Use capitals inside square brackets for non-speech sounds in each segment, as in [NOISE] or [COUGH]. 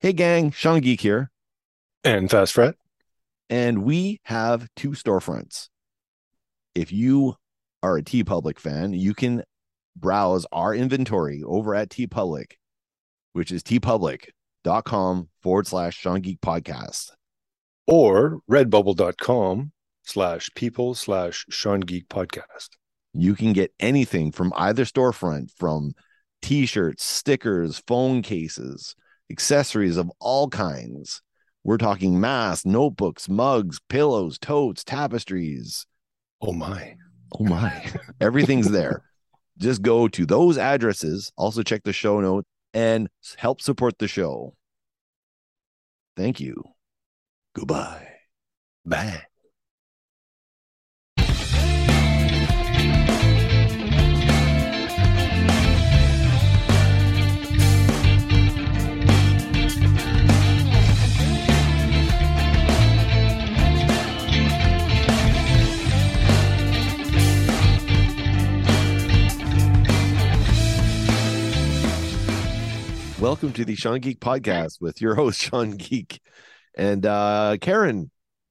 Hey, gang, Sean Geek here. And Fast Fret. And we have two storefronts. If you are a Tee Public fan, you can browse our inventory over at Tee Public, which is teepublic.com forward slash Sean Geek podcast. Or redbubble.com slash people slash Sean Geek podcast. You can get anything from either storefront from t shirts, stickers, phone cases, accessories of all kinds. We're talking masks, notebooks, mugs, pillows, totes, tapestries. Oh my. Oh my. [LAUGHS] Everything's there. Just go to those addresses. Also, check the show notes and help support the show. Thank you. Goodbye. Bye. Welcome to the Sean Geek podcast with your host, [LAUGHS] Sean Geek. And uh Karen,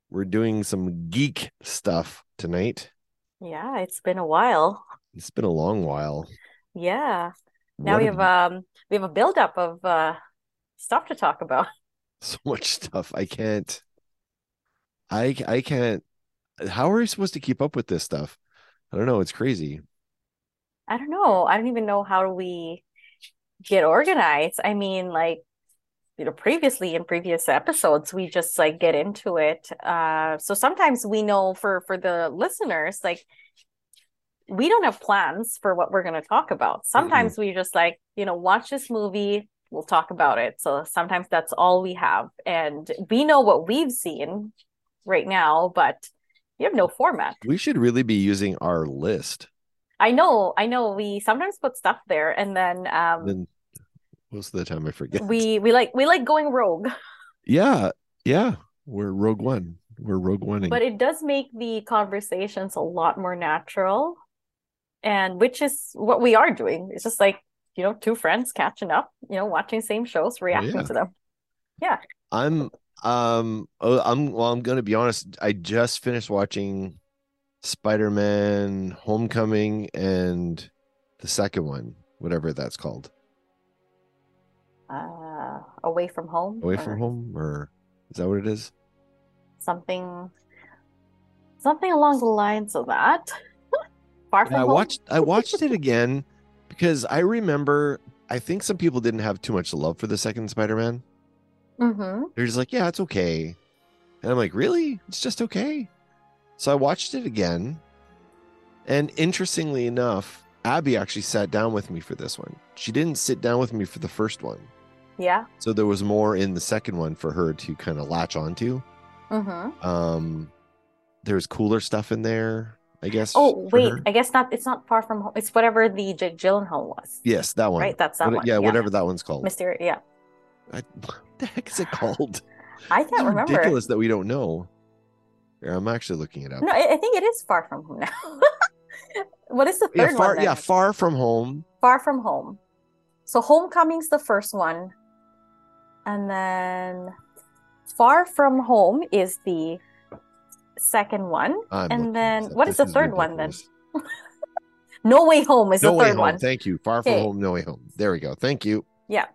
we're doing some geek stuff tonight. Yeah, it's been a while. It's been a long while. Yeah. Now What we a- have um we have a buildup of uh stuff to talk about. [LAUGHS] so much stuff. I can't I I can't how are we supposed to keep up with this stuff? I don't know, it's crazy. I don't know. I don't even know how we get organized. I mean, like, you know, previously in previous episodes, we just like get into it. Uh, so sometimes we know for for the listeners, like, we don't have plans for what we're going to talk about. Sometimes we just like, you know, watch this movie, we'll talk about it. So sometimes that's all we have, and we know what we've seen right now, but you have no format. We should really be using our list. I know, I know. We sometimes put stuff there, and then um, Then most of the time I forget. we we like we like going rogue, [LAUGHS] Yeah, yeah. We're Rogue One. We're Rogue One. but it does make the conversations a lot more natural, and which is what we are doing. It's just like you know, two friends catching up, you know, watching same shows, reacting yeah. to them. Yeah. I'm um oh, I'm well I'm gonna be honest I just finished watching Spider-Man Homecoming and the second one whatever that's called Uh, away from home, Away from Home or is that what it is? something, something along the lines of that. [LAUGHS] Far from I home. watched I watched it again [LAUGHS] because I remember I think some people didn't have too much love for the second Spider-Man. Mm-hmm. they're just like yeah it's okay. And I'm like really? It's just okay. So I watched it again. And interestingly enough Abby actually sat down with me for this one. She didn't sit down with me for the first one Yeah. so there was more in the second one for her to kind of latch onto Mm-hmm. um there's cooler stuff in there I guess Oh wait, her. I guess not. It's not far from home. It's whatever the Jake Gyllenhaal was. yes that one Right, that's that What- one. yeah Yeah. whatever that one's called Mysterio. Yeah, I, [LAUGHS] what the heck is it called I can't remember. ridiculous that we don't know Here, I'm actually looking it up No, I, I think it is far from home now. [LAUGHS] what is the yeah third far one? yeah far from home Far from home. So Homecoming's the first one, and then Far from Home is the second one. I'm And then what is the third one then? [LAUGHS] No Way Home is no the way third home one. thank you far from Okay. home no way home there we go thank you Yeah.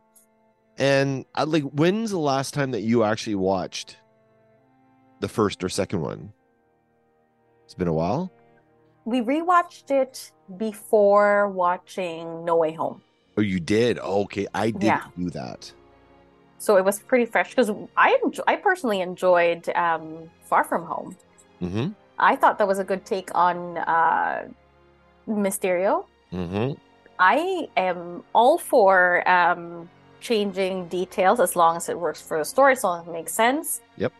and I like when's the last time that you actually watched the first or second one it's been a while We rewatched it before watching No Way Home. oh you did oh, okay I did Yeah. do that So it was pretty fresh because I enjo- I personally enjoyed um, Far From Home. mm-hmm I thought that was a good take on uh, Mysterio. mm-hmm I am all for um, changing details as long as it works for the story, as long as it makes sense. Yep.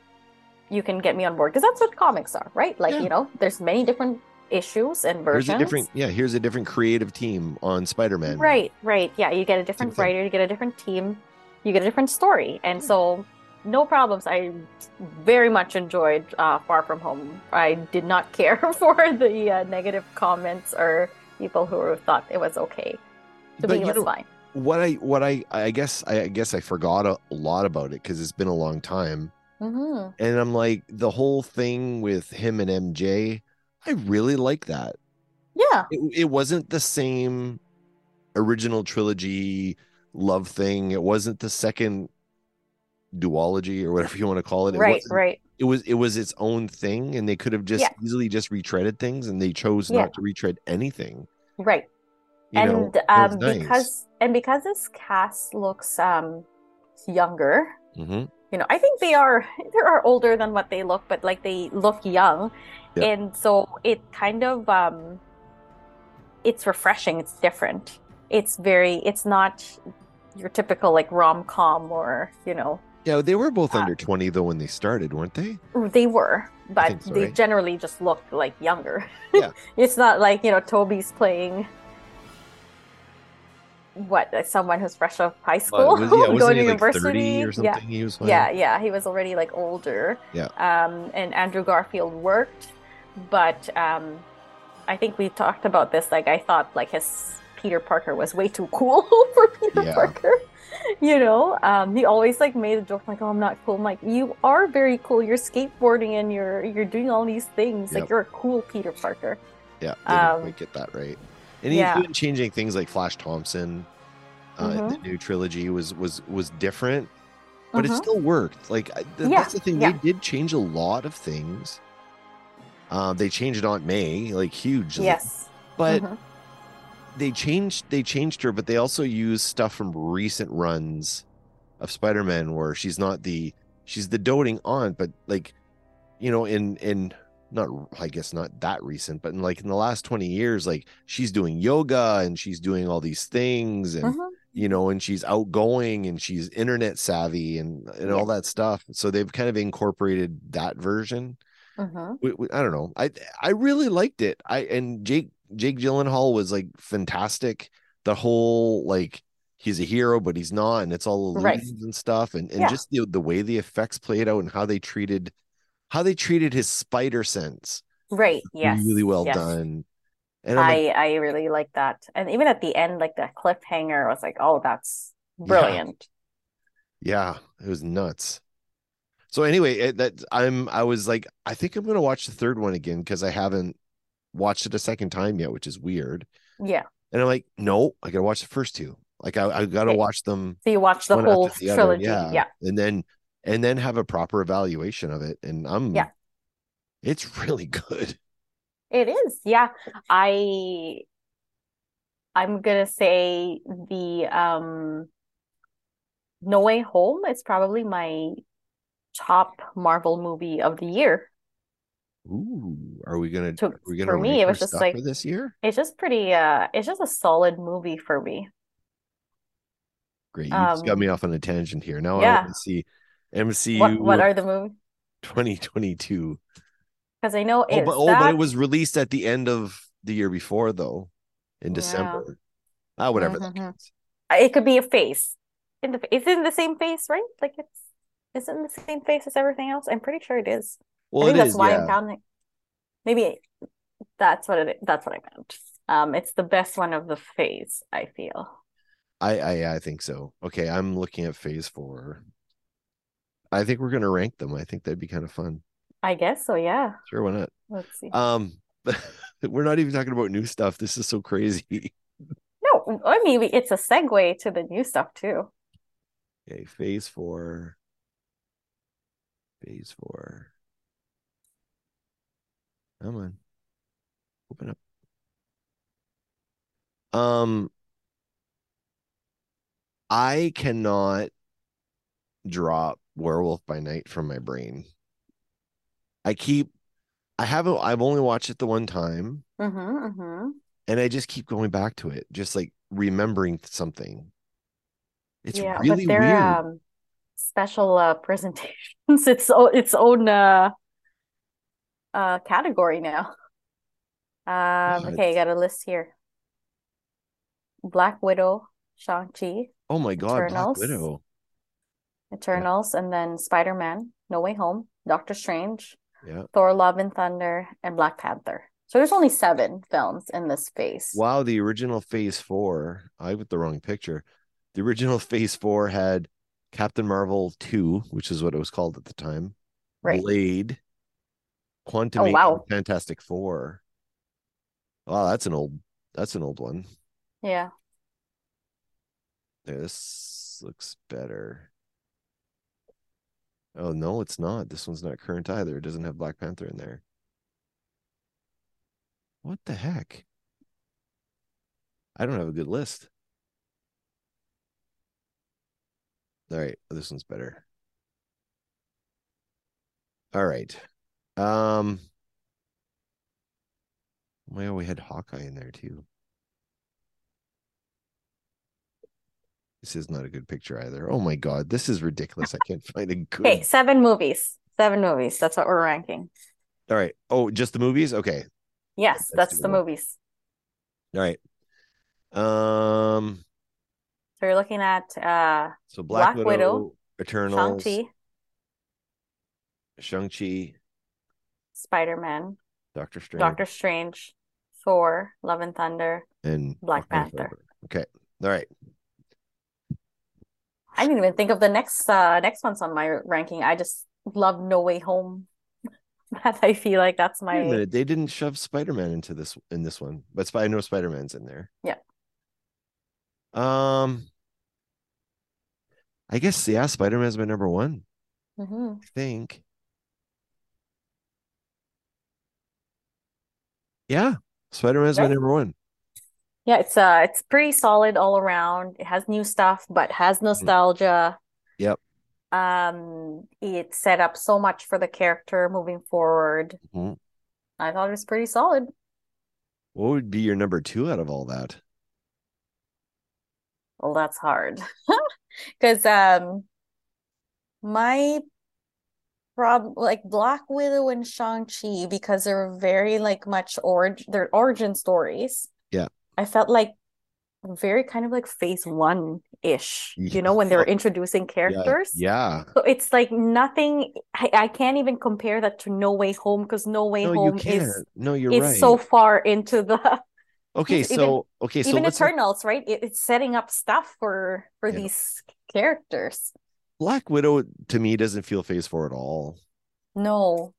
You can get me on board because that's what comics are, right? Like Yeah. you know, there's many different issues and here's versions. a different yeah here's a different creative team on Spider-Man Right, right. Yeah, you get a different writer, you get a different team, you get a different story. And so, no problems. I very much enjoyed uh, Far From Home. I did not [LAUGHS] care for the uh, negative comments or people who thought it was okay. To But me, it was know- fine. what I what I I guess I, I guess I forgot a, lot about it because it's been a long time. hmm And I'm like, the whole thing with him and MJ, I really like that. Yeah. It, it wasn't the same original trilogy love thing. It wasn't the second duology or whatever you want to call it. It Right, right. It was it was its own thing, and they could have just Yeah. easily just retreaded things, and they chose Yeah. not to retread anything. Right. You know, and was um nice. because and because this cast looks um younger, Mhm. you know, I think they are they are older than what they look, but like they look young. Yeah. And so it kind of um it's refreshing, it's different. It's very it's not your typical like rom-com or, you know, Yeah, they were both Uh, under 20 though when they started, weren't they? they were, but so, they right? generally just look like younger. Yeah. [LAUGHS] it's not like, you know, Toby's playing what, like someone who's fresh off high school, was- yeah, [LAUGHS] going to he like 30 university. or something? Yeah. He was playing? Yeah, yeah, he was already like older. Yeah. Um, and Andrew Garfield worked, but um, I think we talked about this. Like, I thought like his Peter Parker was way too cool [LAUGHS] for Peter Yeah. Parker. You know, um, he always like made a joke like, "Oh, I'm not cool." I'm like, "You are very cool. You're skateboarding and you're you're doing all these things. Like, you're a cool Peter Parker." Yeah, they didn't Um, get that right. And yeah. even changing things like Flash Thompson, uh, in the new trilogy was was was different, but it Mhm. still worked. Like th- Yeah, that's the thing; yeah. they did change a lot of things. Um, they changed Aunt May like hugely, Yes. but Mhm. They changed they changed her, but they also used stuff from recent runs of Spider-Man where she's not the she's the doting aunt, but like you know, in in not I guess not that recent, but in like in the last 20 years, like she's doing yoga and she's doing all these things and Mhm. you know, and she's outgoing and she's internet savvy and and all that stuff. So they've kind of incorporated that version. Mhm. We- we- I don't know. I I really liked it. I and Jake Jake Gyllenhaal was like fantastic. The whole like he's a hero, but he's not, and it's all illusions and stuff, and and Yeah. just the the way the effects played out and how they treated how they treated his spider sense. Right. Yes. really well yes. done. And I'm like, I I really like that. And even at the end, like the cliffhanger, was like, oh, that's Yeah. brilliant. yeah, it was nuts. So anyway, it, that I'm I was like, I think I'm gonna watch the third one again because I haven't watched it a second time yet, which is weird. Yeah. And I'm like, no, I gotta watch the first two. Like I, I gotta Okay. watch them So you watch the whole the trilogy. yeah. Yeah. And then and then have a proper evaluation of it. And I'm Yeah. it's really [LAUGHS] good. It is. Yeah. I I'm gonna say the um No Way Home is probably my top Marvel movie of the year. Ooh, are we gonna To- are we gonna for me, it was just like- this year? It's just pretty uh it's just a solid movie for me. Great. You just got Um, me off on a tangent here. Now I yeah. want to see MCU What what are the movies? 2022. Because I know Oh, it's but oh, but it was released at the end of the year before though, in Yeah. December. Ah, whatever that Mhm. counts. it could be a face. In the it's in the same face, right? Like it's is it in the same face as everything else? I'm pretty sure it is. Well, I think that's is, why yeah. I'm counting. Maybe that's what it that's what I meant. Um, it's the best one of the phase, I feel. I, I I think so. Okay, I'm looking at phase four. I think we're gonna rank them. I think that'd be kind of fun. I guess so, yeah. Sure, why not? Let's see. Um, [LAUGHS] we're not even talking about new stuff. This is so crazy. [LAUGHS] No, I mean it's a segue to the new stuff too. Okay, phase four. Phase four. Come on. Open up. Um, I cannot drop Werewolf by Night from my brain. I keep, I haven't, I've only watched it the one time, Mm-hmm, mm-hmm. and I just keep going back to it, just like remembering something. It's Yeah, really but they're weird. um special uh [LAUGHS] presentations. It's o- its own uh uh category now. Um, Yeah, okay, I got a list here. Black Widow, Shang-Chi, Oh my God, Black Eternals. Widow. Eternals, and then Spider-Man, No Way Home, Doctor Strange, Yeah. Thor: Love and Thunder, and Black Panther. So there's only seven films in this phase. Wow, the original Phase Four. I with the wrong picture. The original [LAUGHS] Phase Four had Captain Marvel two, which is what it was called at the time. Right. Blade, Quantum, Oh, wow. Fantastic Four. Wow, that's an old. That's an old one. Yeah. This looks better. Oh no, it's not. This one's not current either. It doesn't have Black Panther in there. What the heck? I don't have a good list. All right, this one's better. All right. Um well, we had Hawkeye in there too. This is not a good picture either. Oh my god, this is ridiculous. I can't find a [LAUGHS] good. Okay, seven movies. Seven movies. That's what we're ranking. All right. Oh, just the movies? Okay. Yes, That's that's the movies. All right. Um So you're looking at uh so Black, Black Widow, Widow, Eternals, Shang-Chi, Shang-Chi, Spider-Man, Doctor Strange, Doctor Strange, Thor, Love and Thunder. and Black Wakanda Panther. Okay. All right. I didn't even think of the next uh next ones on my ranking. I just love No Way Home. [LAUGHS] That I feel like that's my minute. They didn't shove Spider-Man into this in this one, but I know Spider-Man's in there. Yeah. Um I guess yeah, Spider-Man's my number one, Mhm. I think. Yeah, Spider-Man's my number one. Yeah, it's uh it's pretty solid all around. It has new stuff, but has nostalgia. Mm-hmm. Yep. Um, it set up so much for the character moving forward. Mhm. I thought it was pretty solid. What would be your number two out of all that? Well, that's hard. [LAUGHS] Because um my prob like Black Widow and Shang-Chi because they're very like much orig their origin stories. Yeah. I felt like very kind of like phase one-ish, you know, when they're introducing characters. Yeah. So it's like nothing I, I can't even compare that to No Way Home because No Way No, Home is No, you're it's right. so far into the [LAUGHS] Okay, even- so okay, so even look- Eternals, right? It, it's setting up stuff for for Yeah. these characters. Black Widow to me doesn't feel phase four at all. No.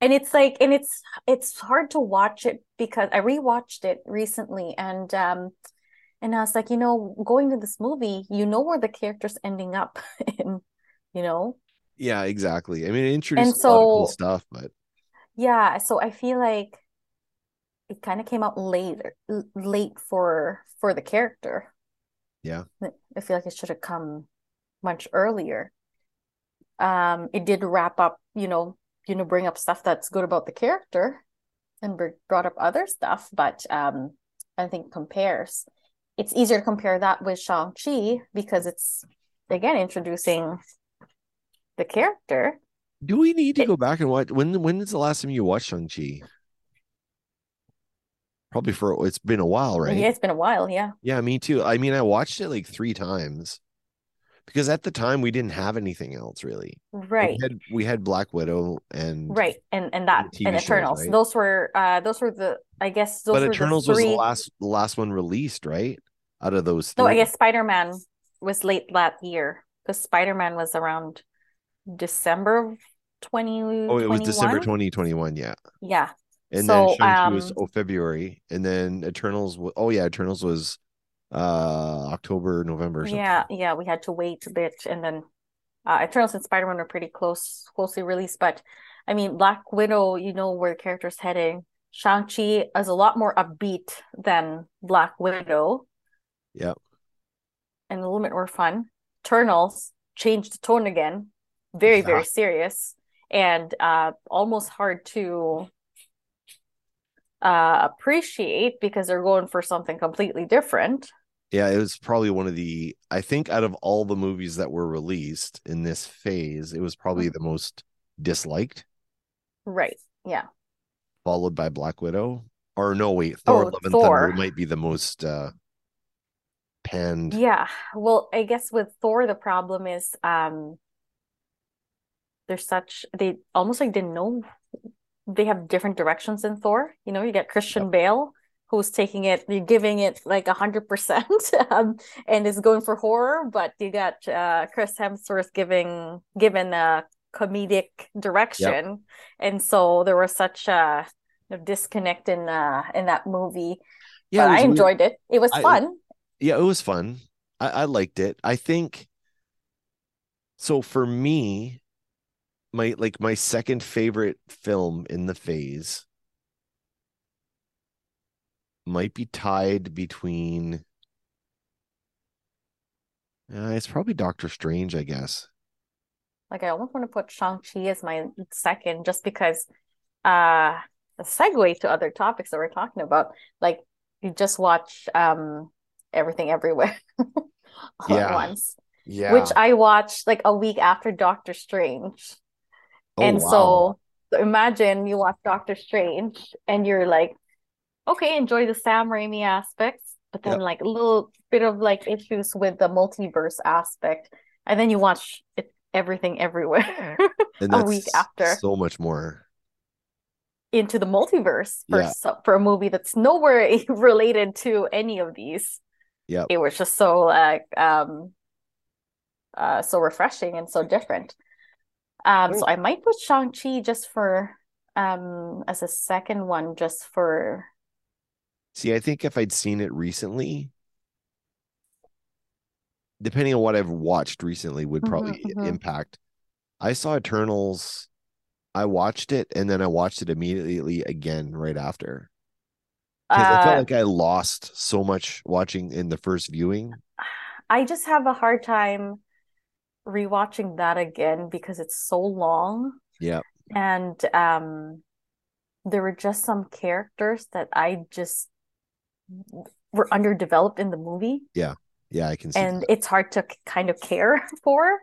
And it's like and it's it's hard to watch it because I rewatched it recently and um and I was like, you know, going to this movie, you know where the character's ending up [LAUGHS] in, you know? Yeah, exactly. I mean, it introduced And a lot of cool stuff, but Yeah, so I feel like it kind of came out later, late for for the character. Yeah. I feel like it should have come much earlier. Um, it did wrap up, you know, you know, bring up stuff that's good about the character and brought up other stuff, but um, I think compares. It's easier to compare that with Shang-Chi because it's again introducing the character. do we need to It- go back and watch when when is the last time you watched Shang-Chi? Probably for it's been a while, right? Yeah, it's been a while, yeah. Yeah, me too. I mean, I watched it like three times because at the time we didn't have anything else really. Right. We had, we had Black Widow and Right, and and that and shows, Eternals. right? Those were uh those were the I guess those but were Eternals the was the last the last one released, right? Out of those No, I guess Spider-Man was late that year because Spider-Man was around December twenty. Oh, it was December 2021. 2021, yeah. Yeah. And So, then Shang-Chi was um, oh February, and then Eternals. Oh yeah, Eternals was uh October, November. Or. Yeah, yeah, we had to wait a bit and then uh Eternals and Spider-Man were pretty close closely released, but I mean Black Widow, you know where the character's heading. Shang-Chi is a lot more upbeat than Black Widow. Yeah. and a little bit more fun. Eternals changed the tone again, very, Yeah. very serious and uh almost hard to uh appreciate because they're going for something completely different. Yeah, it was probably one of the. I think out of all the movies that were released in this phase, it was probably the most disliked, Right. Yeah. followed by Black Widow. Or no, wait, Thor: Oh, Love and Thor. Thunder might be the most uh panned. Yeah. Well, I guess with Thor the problem is um there's such they almost like didn't know they have different directions in Thor. You know, you get Christian Bale who's taking it, you're giving it like a hundred percent, [LAUGHS] um, and is going for horror, but you got uh, Chris Hemsworth giving given a comedic direction, and so there was such a disconnect in uh in that movie. Yeah, but it was I weird. enjoyed it. It was I- fun. Yeah, it was fun. I, I liked it. I think so for me, my like my second favorite film in the phase might be tied between uh, it's probably Doctor Strange, I guess. Like I almost want to put Shang-Chi as my second just because uh a segue to other topics that we're talking about. Like you just watch um everything everywhere [LAUGHS] all Yeah. at once. Yeah. Which I watched like a week after Doctor Strange. Oh, and wow. so so imagine you watch Doctor Strange and you're like, okay, enjoy the Sam Raimi aspects, but then Yep. like a little bit of like issues with the multiverse aspect. And then you watch it everything everywhere [LAUGHS] and a week after. so much more. into the multiverse for Yeah. so, for a movie that's nowhere [LAUGHS] related to any of these. Yeah, It was just so like um uh so refreshing and so different. Um so I might put Shang-Chi just for um as a second one just for See, I think if I'd seen it recently, depending on what I've watched recently, would Mhm, probably mhm. impact. I saw Eternals, I watched it, and then I watched it immediately again right after. Because I felt uh like I lost so much watching in the first viewing. [SIGHS] I just have a hard time rewatching that again because it's so long. Yeah. And um there were just some characters that I just were underdeveloped in the movie Yeah, Yeah, I can see and that. it's hard to kind of care [LAUGHS] for.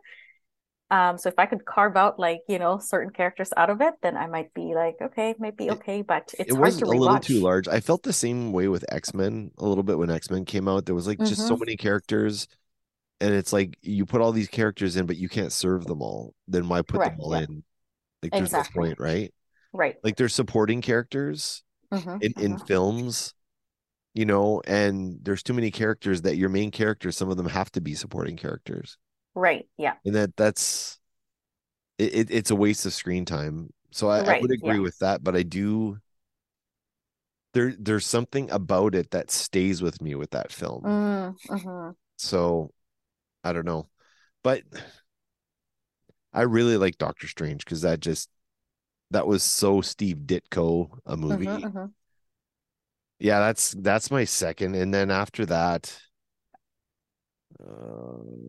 Um so if I could carve out like, you know, certain characters out of it, then I might be like, okay, maybe okay, but it's It was a little too large. I felt the same way with X-Men a little bit when X-Men came out. There was like just so Mhm. many characters, and it's like you put all these characters in, but you can't serve them all. Then why put them all yeah. in? Like there's no Exactly. point, right? Right. Like they're supporting characters Mhm, in in mhm. films, you know, and there's too many characters that your main characters, some of them have to be supporting characters, Right. Yeah. and that that's it, it it's a waste of screen time. So I, I would agree yeah. with that, but I do there there's something about it that stays with me with that film. Mm, mhm. So I don't know. But I really like Doctor Strange because that just that was so Steve Ditko a movie. Mhm, mhm. Yeah, that's that's my second, and then after that,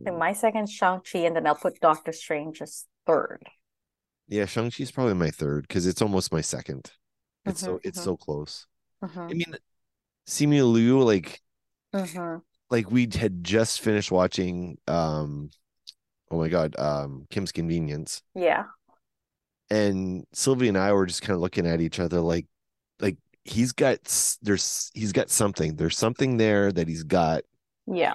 And my second Shang-Chi, and then I'll put Doctor Strange as third. yeah, Shang Chi is probably my third because it's almost my second. It's so Mhm, it's mhm. so close. I Mhm, mean, Simu Liu, like mhm. like we had just finished watching um oh my god, um Kim's Convenience. Yeah. and Sylvia and I were just kind of looking at each other like like he's got there's he's got something there's something there that he's got Yeah.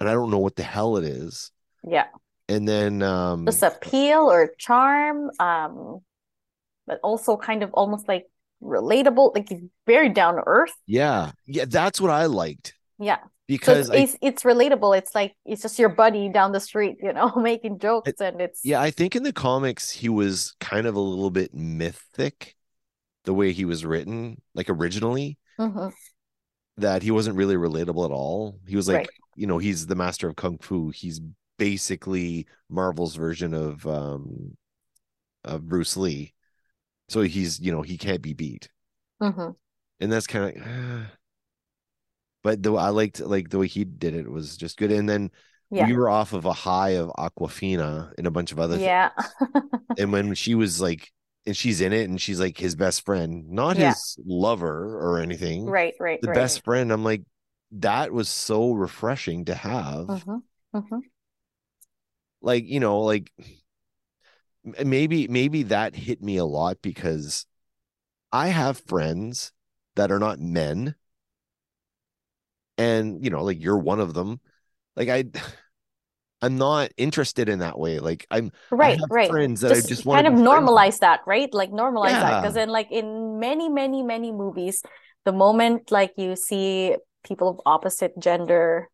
and I don't know what the hell it is Yeah. and then um Just appeal or charm, um, but also kind of almost like relatable, like he's very down to earth. yeah yeah that's what I liked Yeah. So because it's, I it's it's relatable. It's like it's just your buddy down the street, you know, [LAUGHS] making jokes and it's yeah I think in the comics he was kind of a little bit mythic the way he was written like originally Mhm. that he wasn't really relatable at all he was like Right. you know he's the master of kung fu he's basically Marvel's version of um of Bruce Lee so he's you know he can't be beat Mhm. and that's kind of [SIGHS] but the I liked like the way he did it was just good and then Yeah. we were off of a high of Awkwafina and a bunch of other Yeah. [LAUGHS] and when she was like and she's in it and she's like his best friend not Yeah. his lover or anything Right, right, the right. best friend i'm like that was so refreshing to have Mhm. Mhm. like you know like maybe maybe that hit me a lot because i have friends that are not men and you know like you're one of them like i i'm not interested in that way like i'm Right, right. friends that I Just just wanna kind of be friends with. normalize that, right? Like normalize that. Because then like in many, many, many movies, the moment like you see people of opposite gender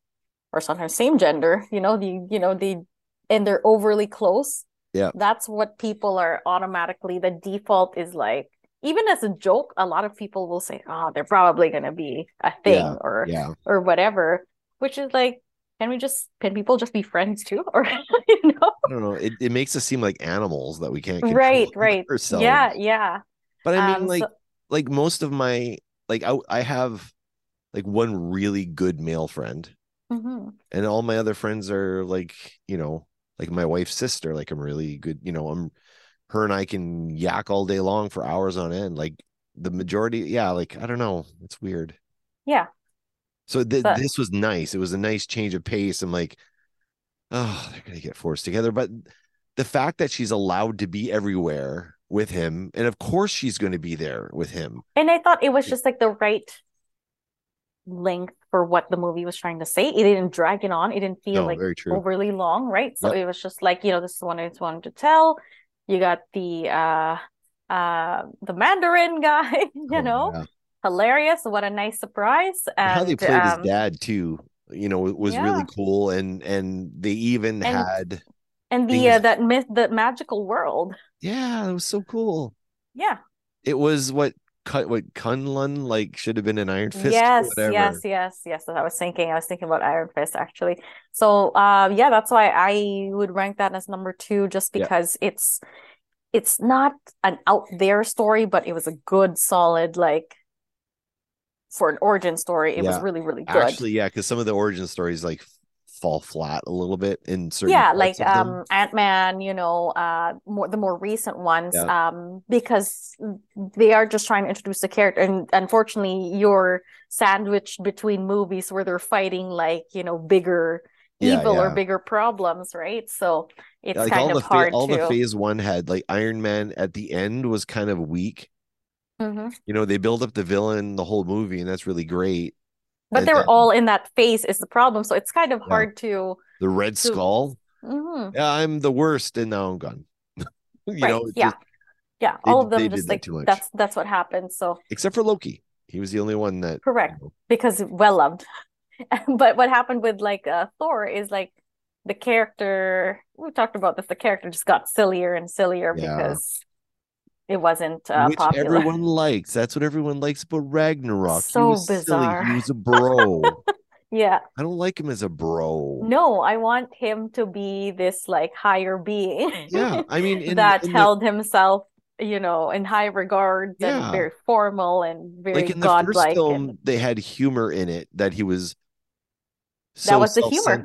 or sometimes same gender, you know, the you know, the and they're overly close. Yeah. That's what people are automatically the default is like even as a joke, a lot of people will say, "Oh, they're probably going to be a thing Yeah, or Yeah. or whatever," which is like can we just can people just be friends too [LAUGHS] or you know? I don't know. It, it makes us seem like animals that we can't Right, [LAUGHS] right. ourselves. Yeah, yeah. But I mean, Um, like, so- like most of my like I I have like one really good male friend, Mhm. and all my other friends are like you know like my wife's sister. Like I'm really good. You know, I'm her and I can yak all day long for hours on end. Like the majority, yeah. Like I don't know. It's weird. Yeah. So th- But- this was nice. It was a nice change of pace. I'm like, oh, they're gonna get forced together. But the fact that she's allowed to be everywhere with him, and of course she's going to be there with him. And I thought it was just like the right length for what the movie was trying to say. It didn't drag it on. It didn't feel No, like overly long, right? So Yep. it was just like, you know, this is what I just wanted to tell. You got the uh uh the Mandarin [LAUGHS] guy, you Oh, know, yeah. Hilarious. What a nice surprise. And how they played um, his dad too. You know, it was really cool, and and they even And- had and the uh, that myth, the magical world. yeah, it was so cool. Yeah. It was what cut what Kunlun like should have been an Iron Fist. Yes, yes, yes, yes. What I was thinking. I was thinking about Iron Fist actually. So, uh, yeah, that's why I would rank that as number two, just Yeah. because it's it's not an out there story, but it was a good, solid like for an origin story. It was really, really good. Actually, yeah, because some of the origin stories like fall flat a little bit in certain yeah, like um Ant-Man, you know, uh more the more recent ones, Yeah. um, because they are just trying to introduce the character and unfortunately you're sandwiched between movies where they're fighting like, you know, bigger Yeah, evil or bigger problems, right? So it's like kind all of the hard all to the phase one had like Iron Man at the end was kind of weak. Mhm. You know, they build up the villain the whole movie, and that's really great. But And they were then all in that phase is the problem. So it's kind of Yeah. hard to the Red So- Skull. Mhm. Yeah, I'm the worst, and now I'm gone. you Right, know, yeah. just- yeah, they- all of them just like much. that's that's what happened. So except for Loki, he was the only one that Correct. you know, because well loved. [LAUGHS] But what happened with like uh Thor is like the character we talked about this, the character just got sillier and sillier Yeah. because it wasn't uh which popular. everyone likes. That's what everyone likes about Ragnarok. So he bizarre. silly. He was a bro. [LAUGHS] Yeah. I don't like him as a bro. No, I want him to be this like higher being Yeah, I mean, [LAUGHS] in, that in the- held himself, you know, in high regards Yeah. and very formal and very like in the first godlike film, and they had humor in it that he was That was the humor.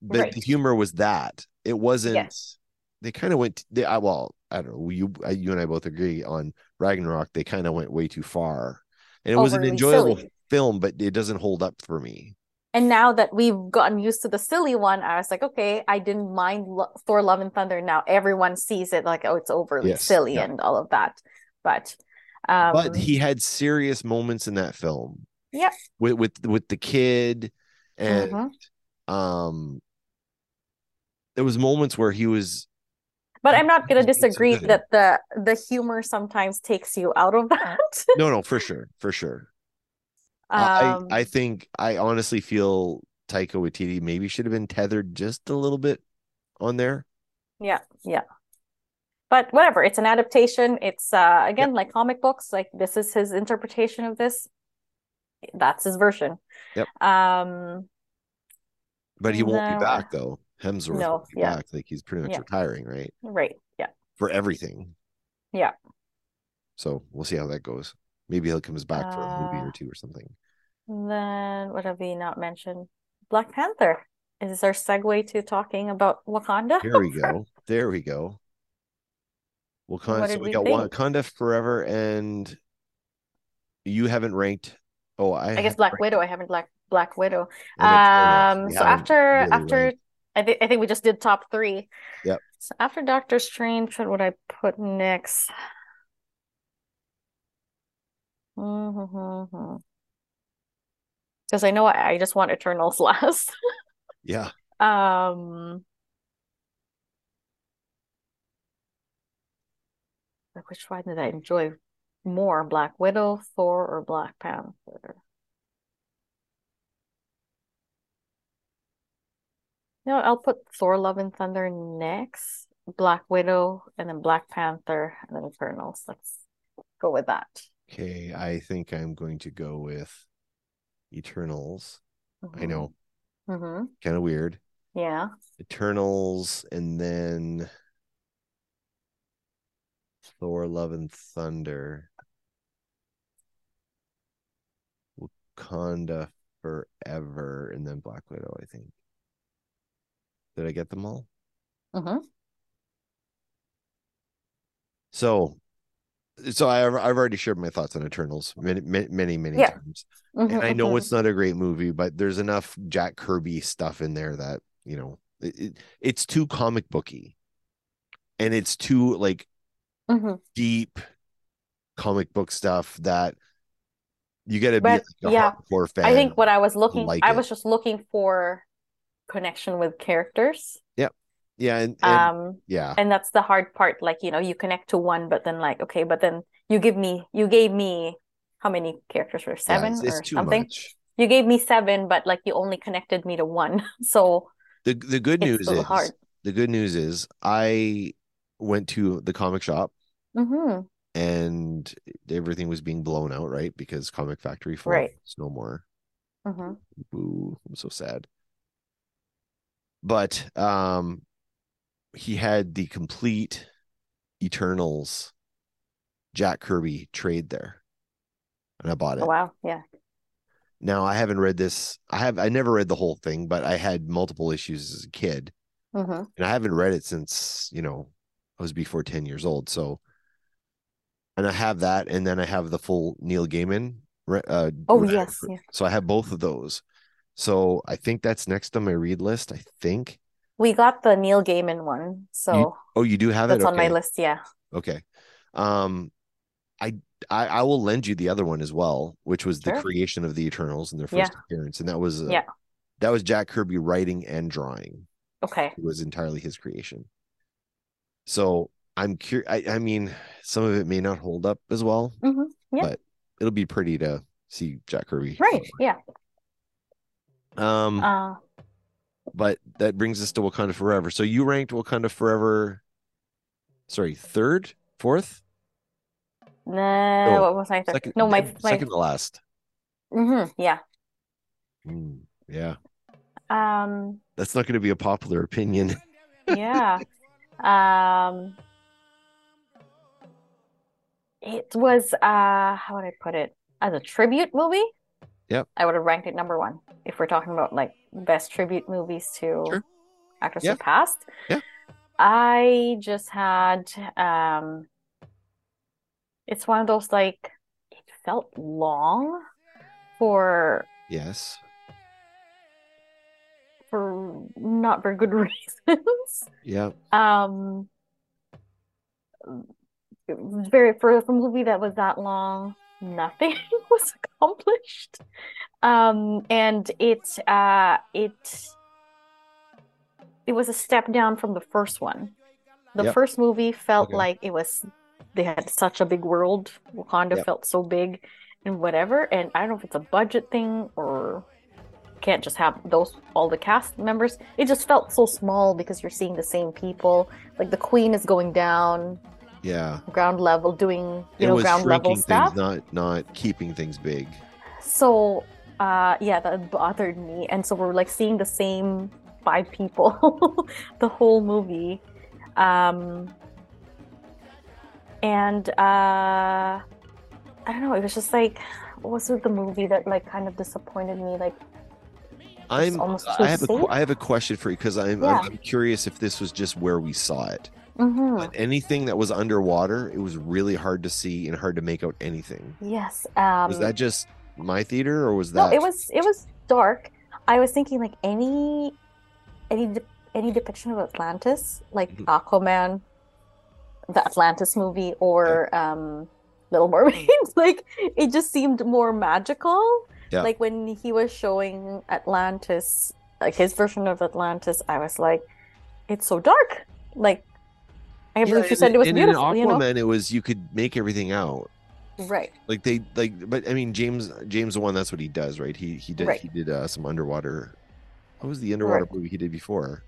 but Right. the humor was that it wasn't. Yes. They kind of went. They, I, well, I don't know. You, you and I both agree on Ragnarok. They kind of went way too far, and it was an enjoyable silly. film, but it doesn't hold up for me. And now that we've gotten used to the silly one, I was like, okay, I didn't mind Lo- Thor: Love and Thunder. Now everyone sees it like, oh, it's overly Yes, silly yeah. and all of that. But, um, but he had serious moments in that film. Yep. With with with the kid, and mhm. um, there was moments where he was But I'm not gonna He's being so disagree that the the humor sometimes takes you out of [LAUGHS] that. no, no, for sure, for sure. Um, I I think I honestly feel Taika Waititi maybe should have been tethered just a little bit on there. Yeah, yeah. But whatever, it's an adaptation. It's uh again like comic books, like this is his interpretation of this. That's his version. Yep. Um But he won't No. be back though. Hemsworth No, yeah. back. Like he's pretty much Yeah. retiring, right? right, yeah. For everything. Yeah. So we'll see how that goes. Maybe he'll comes back for a movie Uh, or two or something. Then what have we not mentioned? Black Panther. Is this our segue to talking about Wakanda? There we go. There we go. Wakanda. So we we got think? Wakanda Forever, and you haven't ranked. Oh, I, I guess Black ranked Widow. I haven't Black Black Widow. Um, so after really after ranked. I think I think we just did top three. Yep. So after Doctor Strange, what would I put next? Because I know I, I just want Eternals [LAUGHS] last. yeah, Um, like which one did I enjoy more, Black Widow, Thor, or Black Panther? No, I'll put Thor Love and Thunder next, Black Widow, and then Black Panther, and then Eternals. Let's go with that. Okay, I think I'm going to go with Eternals. I know, Mm-hmm. kind of weird. Yeah. Eternals, and then Thor: Love and Thunder, Wakanda Forever, and then Black Widow. I think. Did I get them all? Uh-huh. So, so I, I've already shared my thoughts on Eternals many, many, many, many Yeah. times. Mm-hmm. and I know it's not a great movie, but there's enough Jack Kirby stuff in there that you know it, it- it's too comic booky, and it's too like hmm deep comic book stuff that you got to be like a yeah, hardcore fan. I think what I was looking, like I it. was just looking for connection with characters. yeah, and, and Um, yeah, and that's the hard part. Like, you know, you connect to one, but then like, okay, but then you give me, you gave me how many characters were yeah, seven it's, it's or something? much. You gave me seven, but like you only connected me to one. [LAUGHS] So The the good news is hard. the good news is I went to the comic shop hmm and everything was being blown out, right? Because Comic Factory 4 Right. is no more. hmm Boo, I'm so sad. But um he had the complete Eternals Jack Kirby trade there. And I bought it. Oh, wow. Yeah. Now I haven't read this. I have I never read the whole thing, but I had multiple issues as a kid. hmm And I haven't read it since, you know, I was before 10 years old. So and I have that, and then I have the full Neil Gaiman. Uh, Oh, yes. Yeah. So I have both of those. So I think that's next on my read list. I think. We got the Neil Gaiman one, so Oh, you do have it. that's it? on my list. Yeah. Okay. Um, I, I I will lend you the other one as well, which was the creation of the Eternals and their Yeah. first appearance, and that was uh, Yeah. that was Jack Kirby writing and drawing. Okay. It was entirely his creation. So I'm curious. I, I mean, some of it may not hold up as well, hmm Yeah. but it'll be pretty to see Jack Kirby. Right. Yeah. Um, Uh, but that brings us to Wakanda Forever. So you ranked Wakanda Forever, sorry, third, fourth, nah, No, what was my third? second, No, my my. second to last. hmm Yeah. Mm, yeah, Um. that's not going to be a popular opinion. [LAUGHS] Yeah. Um. It was uh, how would I put it? As a tribute movie. Yep. I would have ranked it number one if we're talking about like best tribute movies to Sure. actors Yeah. who passed. Yeah. I just had um it's one of those like it felt long for yes. for not very good [LAUGHS] reasons. Yeah. Um it was very for a movie that was that long, nothing [LAUGHS] was accomplished. Um and it uh it it was a step down from the first one. The Yep. first movie felt Okay. like it was they had such a big world. Wakanda Yep. felt so big and whatever. And I don't know if it's a budget thing or can't just have those all the cast members. It just felt so small because you're seeing the same people. Like the queen is going down Yeah. ground level doing you it know was ground level shrinking stuff. not not keeping things big. So uh yeah, that bothered me. And so we're like seeing the same five people [LAUGHS] the whole movie. Um and uh I don't know, it was just like what was with the movie that like kind of disappointed me? Like I'm. I have a. safe. I have a question for you because I'm, Yeah. I'm. I'm curious if this was just where we saw it. Mhm. But anything that was underwater, it was really hard to see and hard to make out anything. Yes. Um Was that just my theater, or was that? No, it was it was dark. I was thinking like any any de- any depiction of Atlantis, like Mhm. Aquaman, the Atlantis movie, or um Little Mermaid. [LAUGHS] like it just seemed more magical. Yeah. Like when he was showing Atlantis, like his version of Atlantis, I was like, it's so dark. Like I Yeah, believe you said it was and beautiful, in you know? Aquaman, it was you could make everything out. Right. Like they like, but I mean James James the one that's what he does, right? He he did Right. he did uh, some underwater. What was the underwater Right. movie he did before?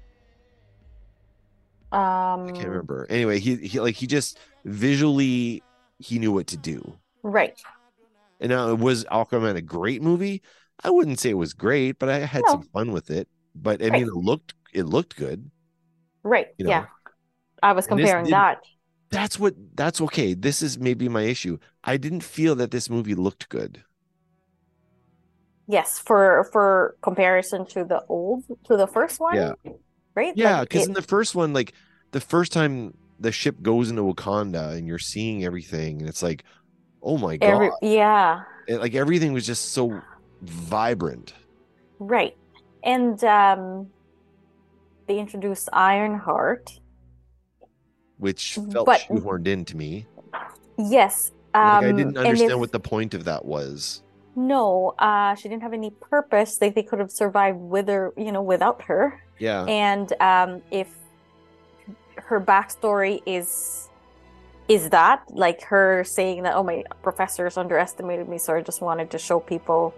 Um I can't remember. Anyway, he he like he just visually he knew what to do. right. And now was Aquaman a great movie? I wouldn't say it was great, but I had No. some fun with it. But I Right. mean, it looked it looked good. Right. You know. yeah. I was comparing that. That's what that's okay. This is maybe my issue. I didn't feel that this movie looked good. Yes, for for comparison to the old to the first one. Yeah. Right? Yeah, because it- in the first one, like the first time the ship goes into Wakanda and you're seeing everything, and it's like, oh my god, every yeah. It- like everything was just so vibrant. Right. And um they introduced Ironheart. Which felt But- shoehorned in to me. Yes. Like, Um I didn't understand if- what the point of that was. No, uh she didn't have any purpose. They they could have survived with her, you know, without her. Yeah, And um if her backstory is is that like her saying that oh my professors underestimated me so I just wanted to show people